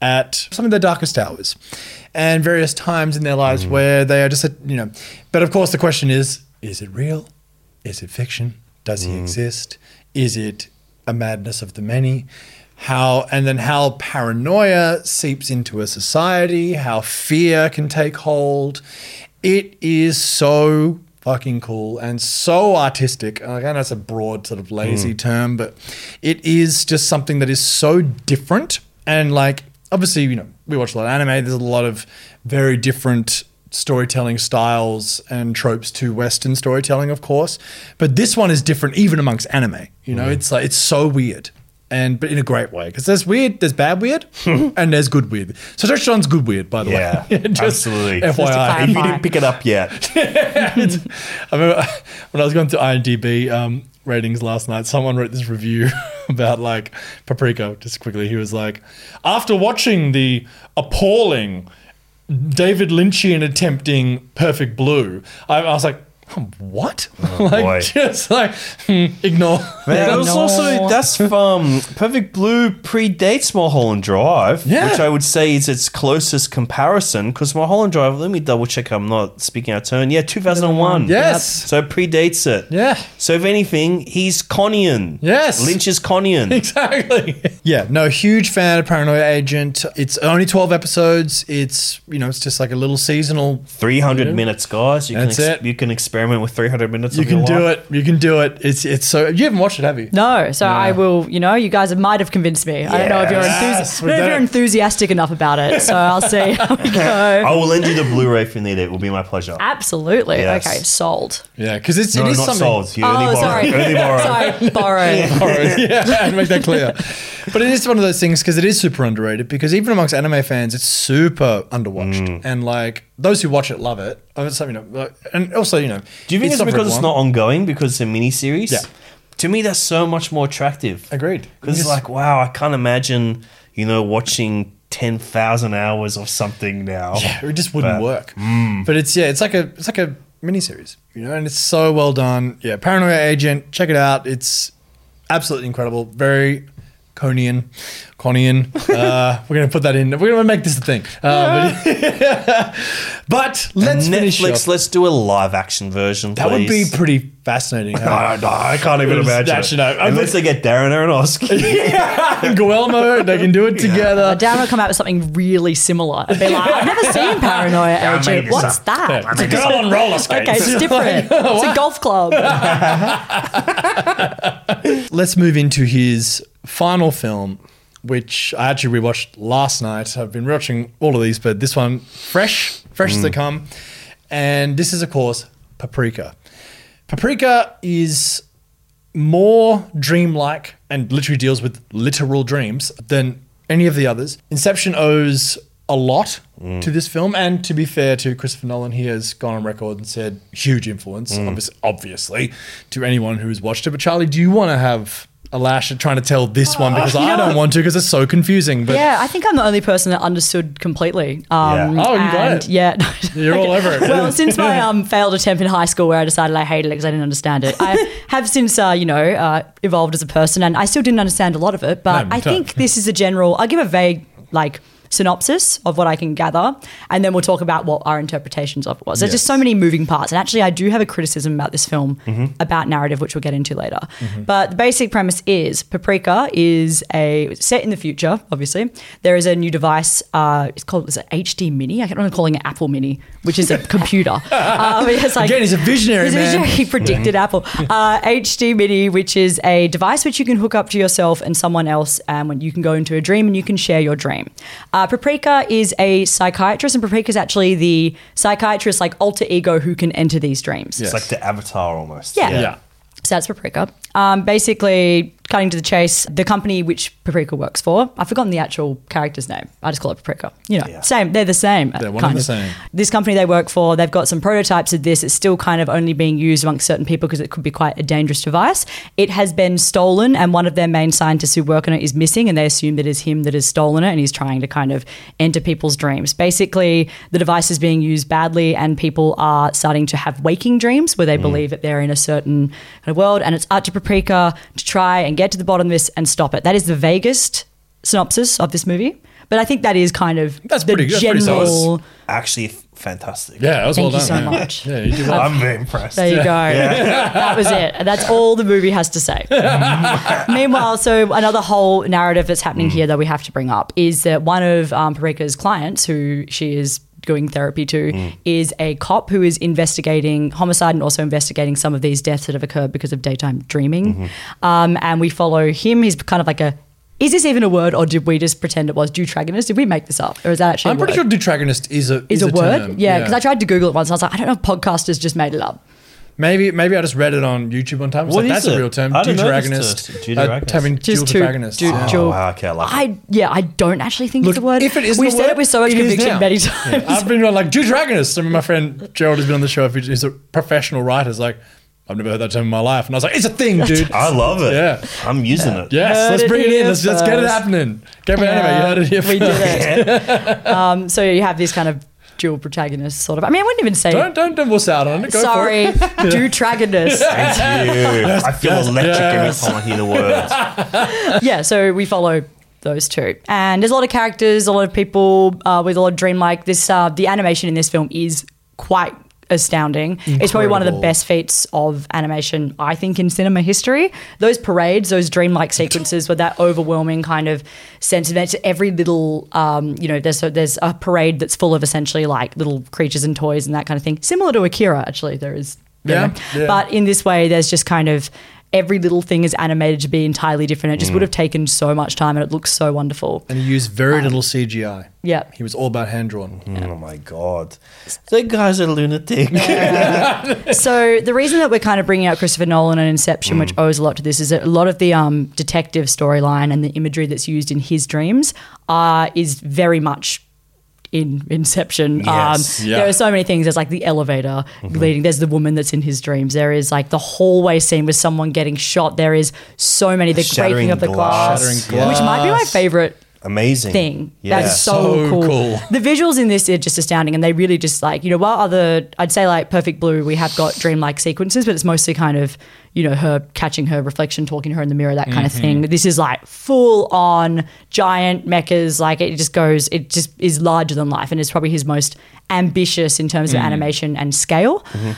at some of their darkest hours and various times in their lives mm. where they are just, you know. But of course, the question is is it real? Is it fiction? Does he mm. exist? Is it a madness of the many? How and then how paranoia seeps into a society, how fear can take hold. It is so fucking cool and so artistic. I know it's a broad sort of lazy mm. term, but it is just something that is so different. And like obviously, you know, we watch a lot of anime, there's a lot of very different storytelling styles and tropes to Western storytelling, of course. But this one is different even amongst anime. You know, it's like it's so weird. And but in a great way. Because there's weird, there's bad weird, and there's good weird. So John's good weird, by the Yeah, way. Just absolutely. FYI. If you didn't pick it up yet, I remember when I was going to IMDb um, ratings last night, someone wrote this review about like Paprika. Just quickly, he was like, after watching the appalling David Lynchian attempting Perfect Blue, I, I was like, "Hmm, what? like boy. just like hmm, ignore. Man, that was No. also that's from Perfect Blue predates Mulholland Drive, Yeah. which I would say is its closest comparison because Mulholland Drive. Let me double check. I'm not speaking out of turn. Yeah, 2001. Yes. so it predates it. Yeah. So if anything, he's Connian. Yes. Lynch is Connian. Exactly. Yeah, no, huge fan of Paranoia Agent. It's only 12 episodes. It's, you know, it's just like a little seasonal 300 minutes, guys. You That's can ex- it. you can experiment with 300 minutes. You of can your do life. it. You can do it. It's it's so. You haven't watched it, have you? No, so I will. You know, you guys might have convinced me. I don't know if you're, Yes, enthusi- we don't know if did you're it. enthusiastic enough about it. So I'll see how we go. I will lend you the Blu-ray if you need it. It will be my pleasure. Absolutely. Yes. Okay, sold. Yeah, because it's no, it is not something. sold. You Oh, only borrow. sorry. Only borrow. Sorry, borrow. Borrow. yeah, and make that clear. But it is one of those things because it is super underrated. Because even amongst anime fans, it's super underwatched, Mm. and like those who watch it love it. Oh, it's, you know, like- and also you know, Do you think it's, for because it's not ongoing because it's a mini series? Yeah. To me, that's so much more attractive. Agreed. Because it's like, wow, I can't imagine, you know, watching ten thousand hours of something now. Yeah, it just wouldn't But- work. But it's yeah, it's like a it's like a miniseries, you know, and it's so well done. Yeah, Paranoia Agent, check it out. It's absolutely incredible. Very Conian, Conian. Uh, we're gonna put that in. We're gonna make this a thing. Uh, but, but let's finish. Netflix, off. let's do a live action version. That would be pretty fascinating. huh? I, no, I can't even It was- imagine. actually, it. no, I'm- Unless they get Darren Aronofsky. Guillermo, and they can do it together. Darren will come out with something really similar and be like, I've never seen Paranoia I made Agent. this What's up. that? It's a girl on roller skates. Okay, it's different. It's a golf club. let's move into his final film, which I actually rewatched last night. I've been rewatching all of these, but this one, fresh, fresh as they mm. come. And this is, of course, Paprika. Paprika is more dreamlike and literally deals with literal dreams than any of the others. Inception owes a lot mm. to this film, and to be fair to Christopher Nolan, he has gone on record and said huge influence, mm. obvious, obviously, to anyone who has watched it. But Charlie, do you want to have a lash at trying to tell this one because I don't want to because it's so confusing. But Yeah, I think I'm the only person that understood completely. Um, Yeah. Oh, you got and- it. Yeah. You're all over it. well, since my um, failed attempt in high school where I decided I hated it because I didn't understand it, I have since, uh, you know, uh, evolved as a person and I still didn't understand a lot of it. But No, I don't. think this is a general, I'll give a vague, like, synopsis of what I can gather, and then we'll talk about what our interpretations of it was. There's just so many moving parts, and actually, I do have a criticism about this film Mm-hmm. about narrative, which we'll get into later. But the basic premise is Paprika is a set in the future. Obviously, there is a new device. Uh, it's called is it HD Mini? I can't remember calling it Apple Mini, which is a computer. um, it's like, Again, he's a visionary, He's a visionary. He predicted Apple. Uh, HD Mini, which is a device which you can hook up to yourself and someone else, and when you can go into a dream and you can share your dream. Uh, Paprika is a psychiatrist, and Paprika is actually the psychiatrist, like alter ego, who can enter these dreams. Yes. It's like the avatar almost. Yeah. yeah. So that's Paprika. Um, basically, cutting to the chase, the company which Paprika works for, I've forgotten the actual character's name. I just call it Paprika. You know, Yeah. same. They're the same. They're one kind and the same. This company they work for, they've got some prototypes of this. It's still kind of only being used amongst certain people because it could be quite a dangerous device. It has been stolen, and one of their main scientists who work on it is missing, and they assume that it's him that has stolen it, and he's trying to kind of enter people's dreams. Basically, the device is being used badly, and people are starting to have waking dreams where they mm. believe that they're in a certain kind of world, and it's up to Paprika to try and get to the bottom of this and stop it. That is the vaguest synopsis of this movie. But I think that is kind of That's the pretty good. That's pretty general. solid. Actually, fantastic. Yeah, that was Thank well you done. so yeah. much. Yeah, you did well. I'm very impressed. There you go. that was it. And that's all the movie has to say. Meanwhile, so another whole narrative that's happening here that we have to bring up is that one of um, Paprika's clients, who she is doing therapy to, is a cop who is investigating homicide and also investigating some of these deaths that have occurred because of daytime dreaming. Um, and we follow him. He's kind of like a. Is this even a word, or did we just pretend it was deuteragonist? Did we make this up, or is that actually? I'm a pretty word? sure deuteragonist is a is, a, word. term. Yeah, because I tried to Google it once. and I was like, I don't know if podcasters just made it up. Maybe maybe I just read it on YouTube one time. It's What like, is that's a it? real term. I didn't know this Deuteragonist. was deuteragonist. Uh, having dual Just two- protagonist. du- dual- Oh, wow, okay, I love it. I yeah, I don't actually think Look, it's a word. if it isn't we've a said word, it with so much conviction now. many Yeah, times. I've been like deuteragonist. I mean, my friend Gerald has been on the show. He's a professional writer. He's like, I've never heard that term in my life, and I was like, it's a thing, dude. I love it. Yeah. I'm using it. Yes, Heard let's it bring it in. Let's, let's get it first. happening. Game of anime, you heard it here first. we first. did it. um, so you have this kind of dual protagonist sort of. I mean, I wouldn't even say. Don't don't don't wuss out on it. Go sorry, for it. deuteragonist. Thank you. I feel yes, electric yes. every time I hear the words. yeah, so we follow those two, and there's a lot of characters, a lot of people uh, with a lot of dreamlike. This uh, the animation in this film is quite astounding. It's probably one of the best feats of animation I think in cinema history. Those parades, those dreamlike sequences with that overwhelming kind of sense of it. Every little, um, you know, there's a, there's a parade that's full of essentially like little creatures and toys and that kind of thing. Similar to Akira, actually, there is. Yeah, yeah. But in this way, there's just kind of every little thing is animated to be entirely different. It just Mm. would have taken so much time and it looks so wonderful. And he used very little CGI. Yeah. He was all about hand drawn. Oh my god, that guy's a lunatic. so the reason that we're kind of bringing out Christopher Nolan and Inception, which owes a lot to this, is that a lot of the um, detective storyline and the imagery that's used in his dreams uh, is very much in Inception. Yes. Um, Yeah. There are so many things. There's like the elevator Mm-hmm. leading. There's the woman that's in his dreams. There is like the hallway scene with someone getting shot. There is so many. The Shattering breaking of the glass. glass, which might be my favorite Amazing thing. Yeah. That's so, So cool. cool. The visuals in this are just astounding, and they really just like you know while other I'd say like Perfect Blue, we have got dreamlike sequences, but it's mostly kind of you know her catching her reflection, talking to her in the mirror, that kind of mm-hmm. thing. This is like full on giant mechas. Like it just goes, it just is larger than life, and it's probably his most ambitious in terms of mm. animation and scale. Mm-hmm.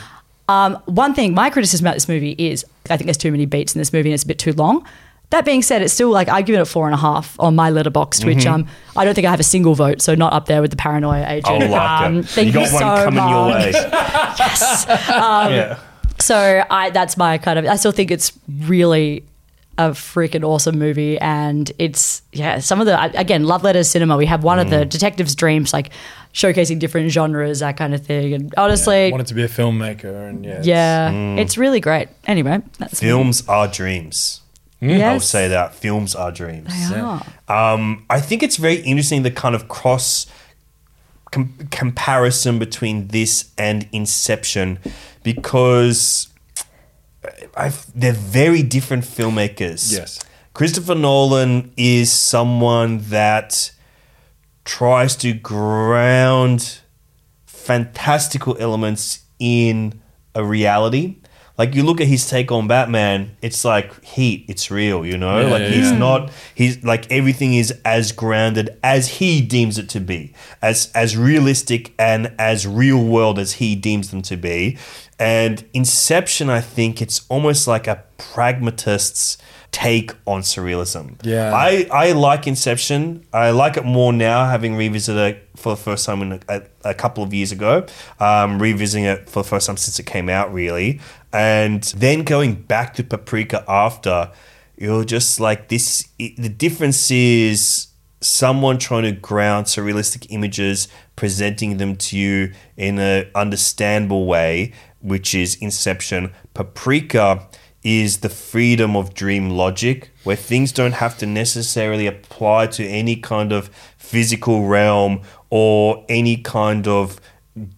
Um, one thing, my criticism about this movie is I think there's too many beats in this movie and it's a bit too long. That being said, it's still like I give it a four and a half on my Letterboxd, which Mm-hmm. um I don't think I have a single vote, so not up there with the paranoia agent. I like um, it. Thank you you, got one so coming much. your way. Um, yeah. So I that's my kind of I still think it's really a freaking awesome movie and it's yeah some of the again love letters cinema we have one of Mm. the detectives dreams like showcasing different genres that kind of thing and honestly wanted to be a filmmaker, and yeah, it's- yeah, Mm. it's really great anyway that's Films are dreams. I'll say that films are dreams. they are. Um, I think it's very interesting the kind of cross com- comparison between this and Inception because I've, they're very different filmmakers. Yes. Christopher Nolan is someone that tries to ground fantastical elements in a reality. Like you look at his take on Batman, it's like heat, it's real, you know? Yeah, like yeah, he's yeah. not he's like everything is as grounded as he deems it to be. As as realistic and as real world as he deems them to be. And Inception, I think it's almost like a pragmatist's take on surrealism. Yeah. I, I like Inception. I like it more now, having revisited it for the first time in a, a couple of years ago. Um, revisiting it for the first time since it came out, really, and then going back to Paprika after. You're just like this. It, the difference is someone trying to ground surrealistic images, presenting them to you in a understandable way, which is Inception. Paprika is the freedom of dream logic, where things don't have to necessarily apply to any kind of physical realm or any kind of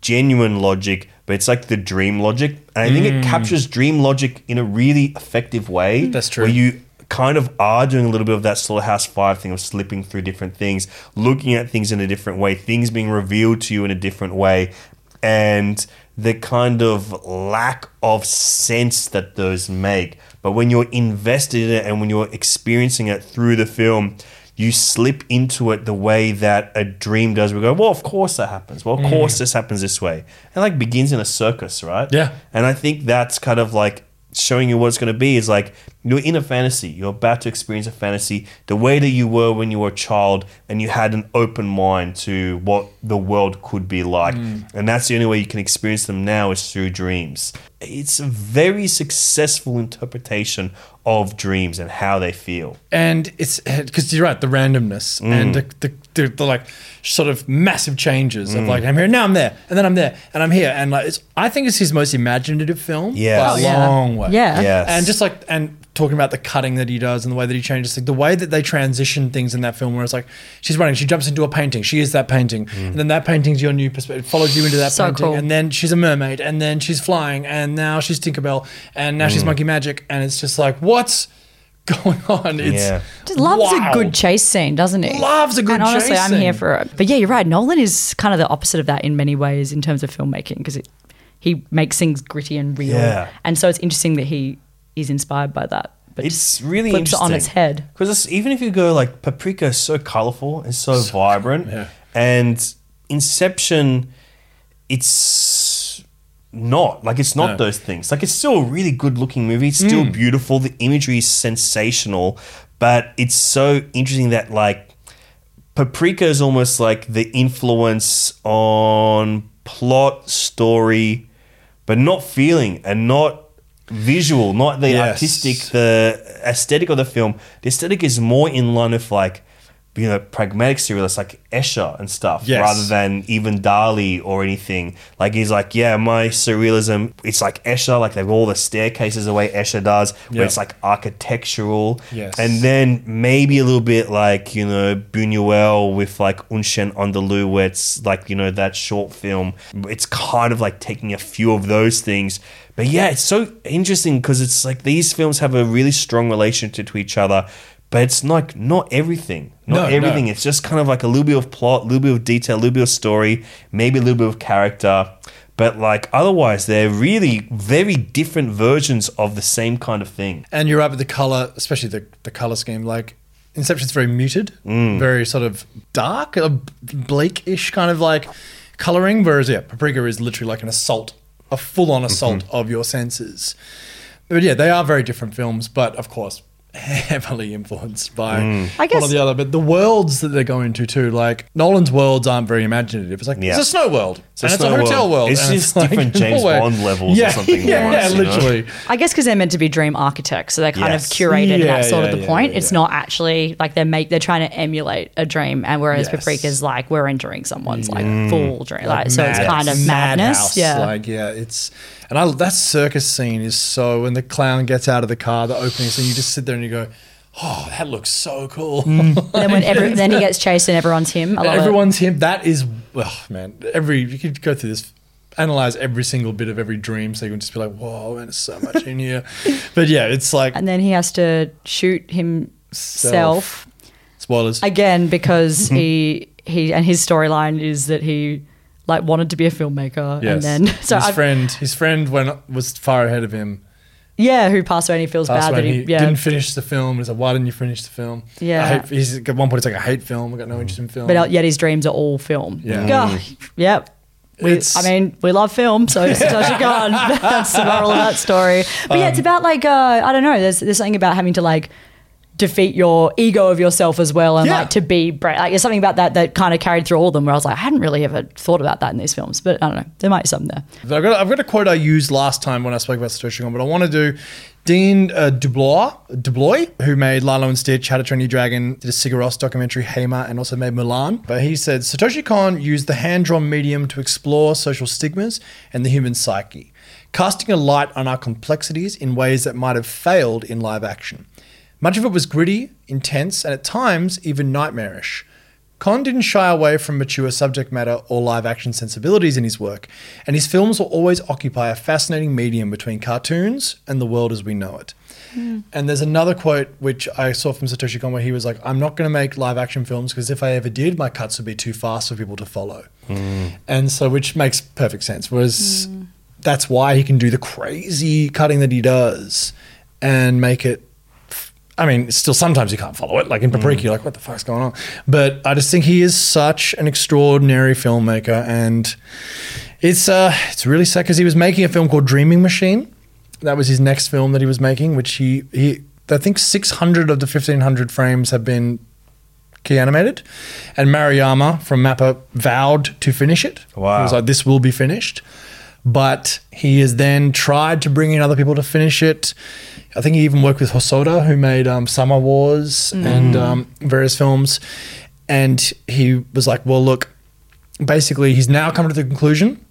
genuine logic, but it's like the dream logic. And I think it mm. captures dream logic in a really effective way. That's true. Where you kind of are doing a little bit of that Slaughterhouse Five thing of slipping through different things, looking at things in a different way, things being revealed to you in a different way, and the kind of lack of sense that those make. But when you're invested in it and when you're experiencing it through the film, you slip into it the way that a dream does. We go, well, of course that happens. Well, of mm. course this happens this way. And like begins in a circus, right? Yeah. And I think that's kind of like showing you what it's going to be is like you're in a fantasy. You're about to experience a fantasy the way that you were when you were a child and you had an open mind to what the world could be like. And that's the only way you can experience them now is through dreams. It's a very successful interpretation of dreams and how they feel. and it's because you're right, the randomness Mm. and the, the, the, the like sort of massive changes Mm. of like I'm here now, I'm there, and then I'm there, and I'm here, and like it's I think it's his most imaginative film Yes. by Oh, a yeah. long way. Yeah. Yes. and just like and talking about the cutting that he does and the way that he changes like the way that they transition things in that film where it's like she's running she jumps into a painting she is that painting Mm. and then that painting's your new perspective follows you into that So painting cool. and then she's a mermaid and then she's flying and now she's Tinkerbell and now Mm. she's Monkey Magic and it's just like what's going on it's Yeah. Just loves Wow. a good chase scene, doesn't it Loves a good And honestly, chase I'm here for it. But yeah, you're right. Nolan is kind of the opposite of that in many ways in terms of filmmaking because he makes things gritty and real. Yeah. And so it's interesting that he is inspired by that. But It's really flips it on its head. because even if you go like Paprika is so colorful and so, vibrant, yeah. and Inception, it's not like it's not No. those things. Like it's still a really good looking movie. It's still Mm. beautiful. The imagery is sensational, but it's so interesting that like Paprika is almost like the influence on plot, story, but not feeling and not visual, not the Yes. artistic, the aesthetic of the film. The aesthetic is more in line with like, you know, pragmatic surrealists like Escher and stuff, Yes. rather than even Dali or anything. Like he's like, yeah, my surrealism, it's like Escher, like they've all the staircases the way Escher does, where it's like architectural. Yes. And then maybe a little bit like, you know, Buñuel with like Un Chien Andalou, where it's like, you know, that short film. It's kind of like taking a few of those things. But yeah, it's so interesting because it's like these films have a really strong relationship to each other. But it's like not everything. Not No, no. everything. It's just kind of like a little bit of plot, a little bit of detail, a little bit of story, maybe a little bit of character. But like otherwise, they're really very different versions of the same kind of thing. And you're right with the color, especially the, the color scheme. Like Inception's very muted, Mm. very sort of dark, a bleak-ish kind of like coloring. Whereas yeah, Paprika is literally like an assault, a full-on assault Mm-hmm. of your senses. But yeah, they are very different films, but of course heavily influenced by Mm. I guess- one or the other. But the worlds that they're going to too, like Nolan's worlds aren't very imaginative. It's like Yeah. it's a snow world, a and it's snow a hotel world. world. It's and just different James Norway. Bond levels or yeah, something Yeah, almost, you know? literally. I guess because they're meant to be dream architects, so they're kind Yes. of curated, and Yeah, that's sort yeah, of the yeah, point. yeah, it's yeah. not actually like they're make they're trying to emulate a dream, and whereas Yes. Paprika's like we're entering someone's like Mm. full dream, like, so it's kind of madness. madhouse. Yeah, like yeah, it's and I that circus scene is so when the clown gets out of the car, the opening scene, you just sit there and you go, oh, that looks so cool. Mm. and then when every, then he gets chased and everyone's him. Love it. Everyone's him. That is, oh man, every you could go through this. Analyze every single bit of every dream, so you can just be like, "Whoa, man, there's so much in here." But yeah, it's like and then he has to shoot himself spoilers. again because mm-hmm. he he and his storyline is that he like wanted to be a filmmaker Yes. and then so his I, friend, his friend went was far ahead of him. yeah who passed away and he feels bad that he he, yeah didn't finish the film. He's like, "Why didn't you finish the film?" Yeah. I hate, he's at one point it's like, "I hate film. I got no interest in film." but uh, yet his dreams are all film Yeah. God, yep we, It's- I mean, we love film, so Satoshi Kon. That's the moral of that story. But yeah, it's Um, about like uh, I don't know. There's there's something about having to like defeat your ego of yourself as well, and Yeah. like to be brave. like there's something about that that kind of carried through all of them. Where I was like, I hadn't really ever thought about that in these films, but I don't know. There might be something there. I've got, I've got a quote I used last time when I spoke about Satoshi Kon, but I want to do Dean uh, DeBlois, DeBlois, who made Lilo and Stitch, How to Train Your Dragon, did a Sigur Rós documentary, Heima, and also made Mulan. But he said Satoshi Kon used the hand-drawn medium to explore social stigmas and the human psyche, casting a light on our complexities in ways that might have failed in live action. Much of it was gritty, intense, and at times even nightmarish. Kon didn't shy away from mature subject matter or live action sensibilities in his work, and his films will always occupy a fascinating medium between cartoons and the world as we know it. Hmm. And there's another quote which I saw from Satoshi Kon where he was like, I'm not going to make live action films because if I ever did, my cuts would be too fast for people to follow. Hmm. And so, which makes perfect sense. Whereas hmm. that's why he can do the crazy cutting that he does and make it I mean, still sometimes you can't follow it. Like in Paprika, you're like, what the fuck's going on? But I just think he is such an extraordinary filmmaker, and it's uh, it's really sad because he was making a film called Dreaming Machine. That was his next film that he was making, which he he I think 600 of the 1500 frames have been key animated, and Maruyama from Mappa vowed to finish it. Wow. he was like, this will be finished. But he has then tried to bring in other people to finish it. I think he even worked with Hosoda, who made um, Summer Wars and um, various films. And he was like, well, look, basically, he's now come to the conclusion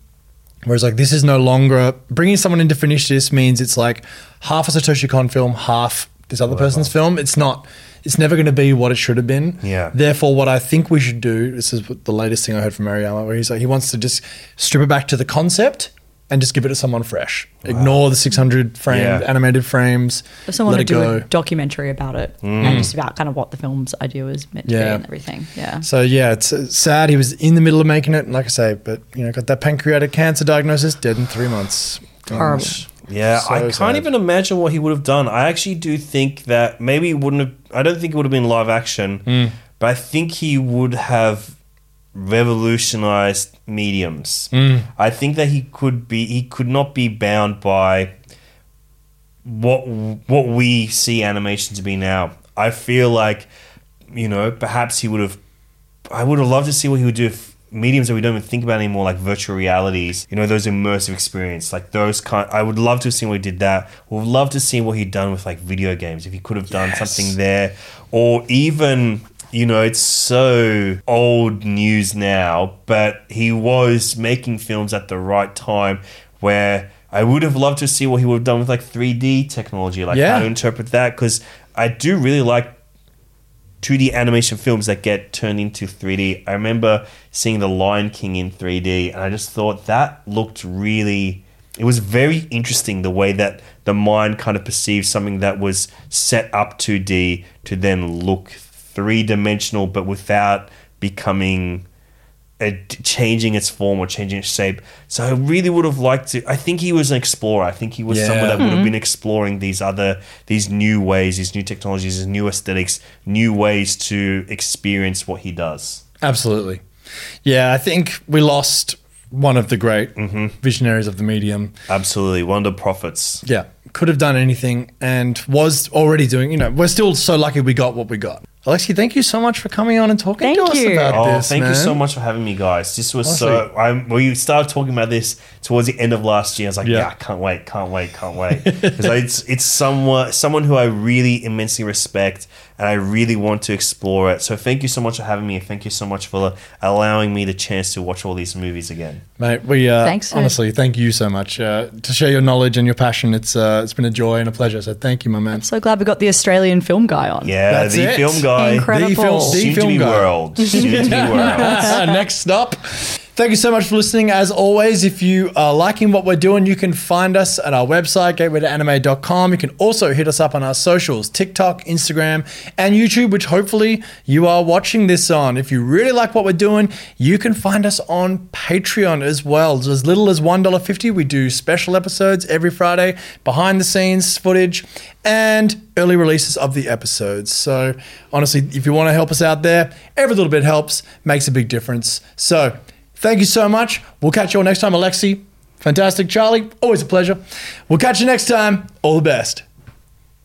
Whereas like this is no longer bringing someone in to finish this means it's like half a Satoshi Kon film, half this other person's film. It's not. It's never going to be what it should have been. Yeah. Therefore, what I think we should do. This is the latest thing I heard from Maruyama, where he's like he wants to just strip it back to the concept and just give it to someone fresh. Ignore the 600 frame Yeah. animated frames. If someone let to it do go. a documentary about it and just about kind of what the film's idea was meant to be and everything. Yeah. So yeah, it's uh, sad. He was in the middle of making it, and like I say, but you know, got that pancreatic cancer diagnosis, dead in three months. Horrible. Yeah, So I can't sad. even imagine what he would have done. I actually do think that maybe it wouldn't have. I don't think it would have been live action, Hmm. but I think he would have revolutionized mediums. Hmm. I think that he could be. He could not be bound by what what we see animation to be now. I feel like you know perhaps he would have. I would have loved to see what he would do if mediums that we don't even think about anymore, like virtual realities. You know, those immersive experience, like those kind. I would love to have seen what he did that. We would love to see what he'd done with like video games. If he could have done Yes. something there, or even. You know, it's so old news now, but he was making films at the right time where I would have loved to see what he would have done with like 3D technology, like Yeah. how to interpret that. Because I do really like 2D animation films that get turned into 3D. I remember seeing The Lion King in 3D, and I just thought that looked really. It was very interesting the way that the mind kind of perceived something that was set up 2D to then look three dimensional, but without becoming uh, changing its form or changing its shape. So I really would have liked to. I think he was an explorer. I think he was someone Yeah. that would have been exploring these other, these new ways, these new technologies, these new aesthetics, new ways to experience what he does. Absolutely. Yeah, I think we lost one of the great visionaries of the medium. Absolutely, one of the prophets. Yeah, could have done anything and was already doing, you know, we're still so lucky we got what we got. Alexei, thank you so much for coming on and talking Thank to us about Oh, this. thank you so much for having me, guys. This was so. Honestly. I we started talking about this towards the end of last year. I was like, Yeah. yeah, I can't wait, can't wait, can't wait. Because it's it's someone someone who I really immensely respect, and I really want to explore it. So thank you so much for having me. Thank you so much for allowing me the chance to watch all these movies again. Mate, we uh, Thanks, man. honestly, thank you so much uh, to share your knowledge and your passion. It's uh, it's been a joy and a pleasure. So thank you, my man. So glad we got the Australian film guy on. Yeah, That's the it. film guy, Incredible. The film, the soon to film be guy. world, soon to be world. Next stop. Thank you so much for listening. As always, if you are liking what we're doing, you can find us at our website, gatewaytoanime.com. You can also hit us up on our socials TikTok, Instagram, and YouTube, which hopefully you are watching this on. If you really like what we're doing, you can find us on Patreon as well. As little as $1.50, we do special episodes every Friday, behind the scenes footage, and early releases of the episodes. So, honestly, if you want to help us out there, every little bit helps, makes a big difference. So, thank you so much. We'll catch you all next time, Alexei. Fantastic, Charlie. Always a pleasure. We'll catch you next time. All the best.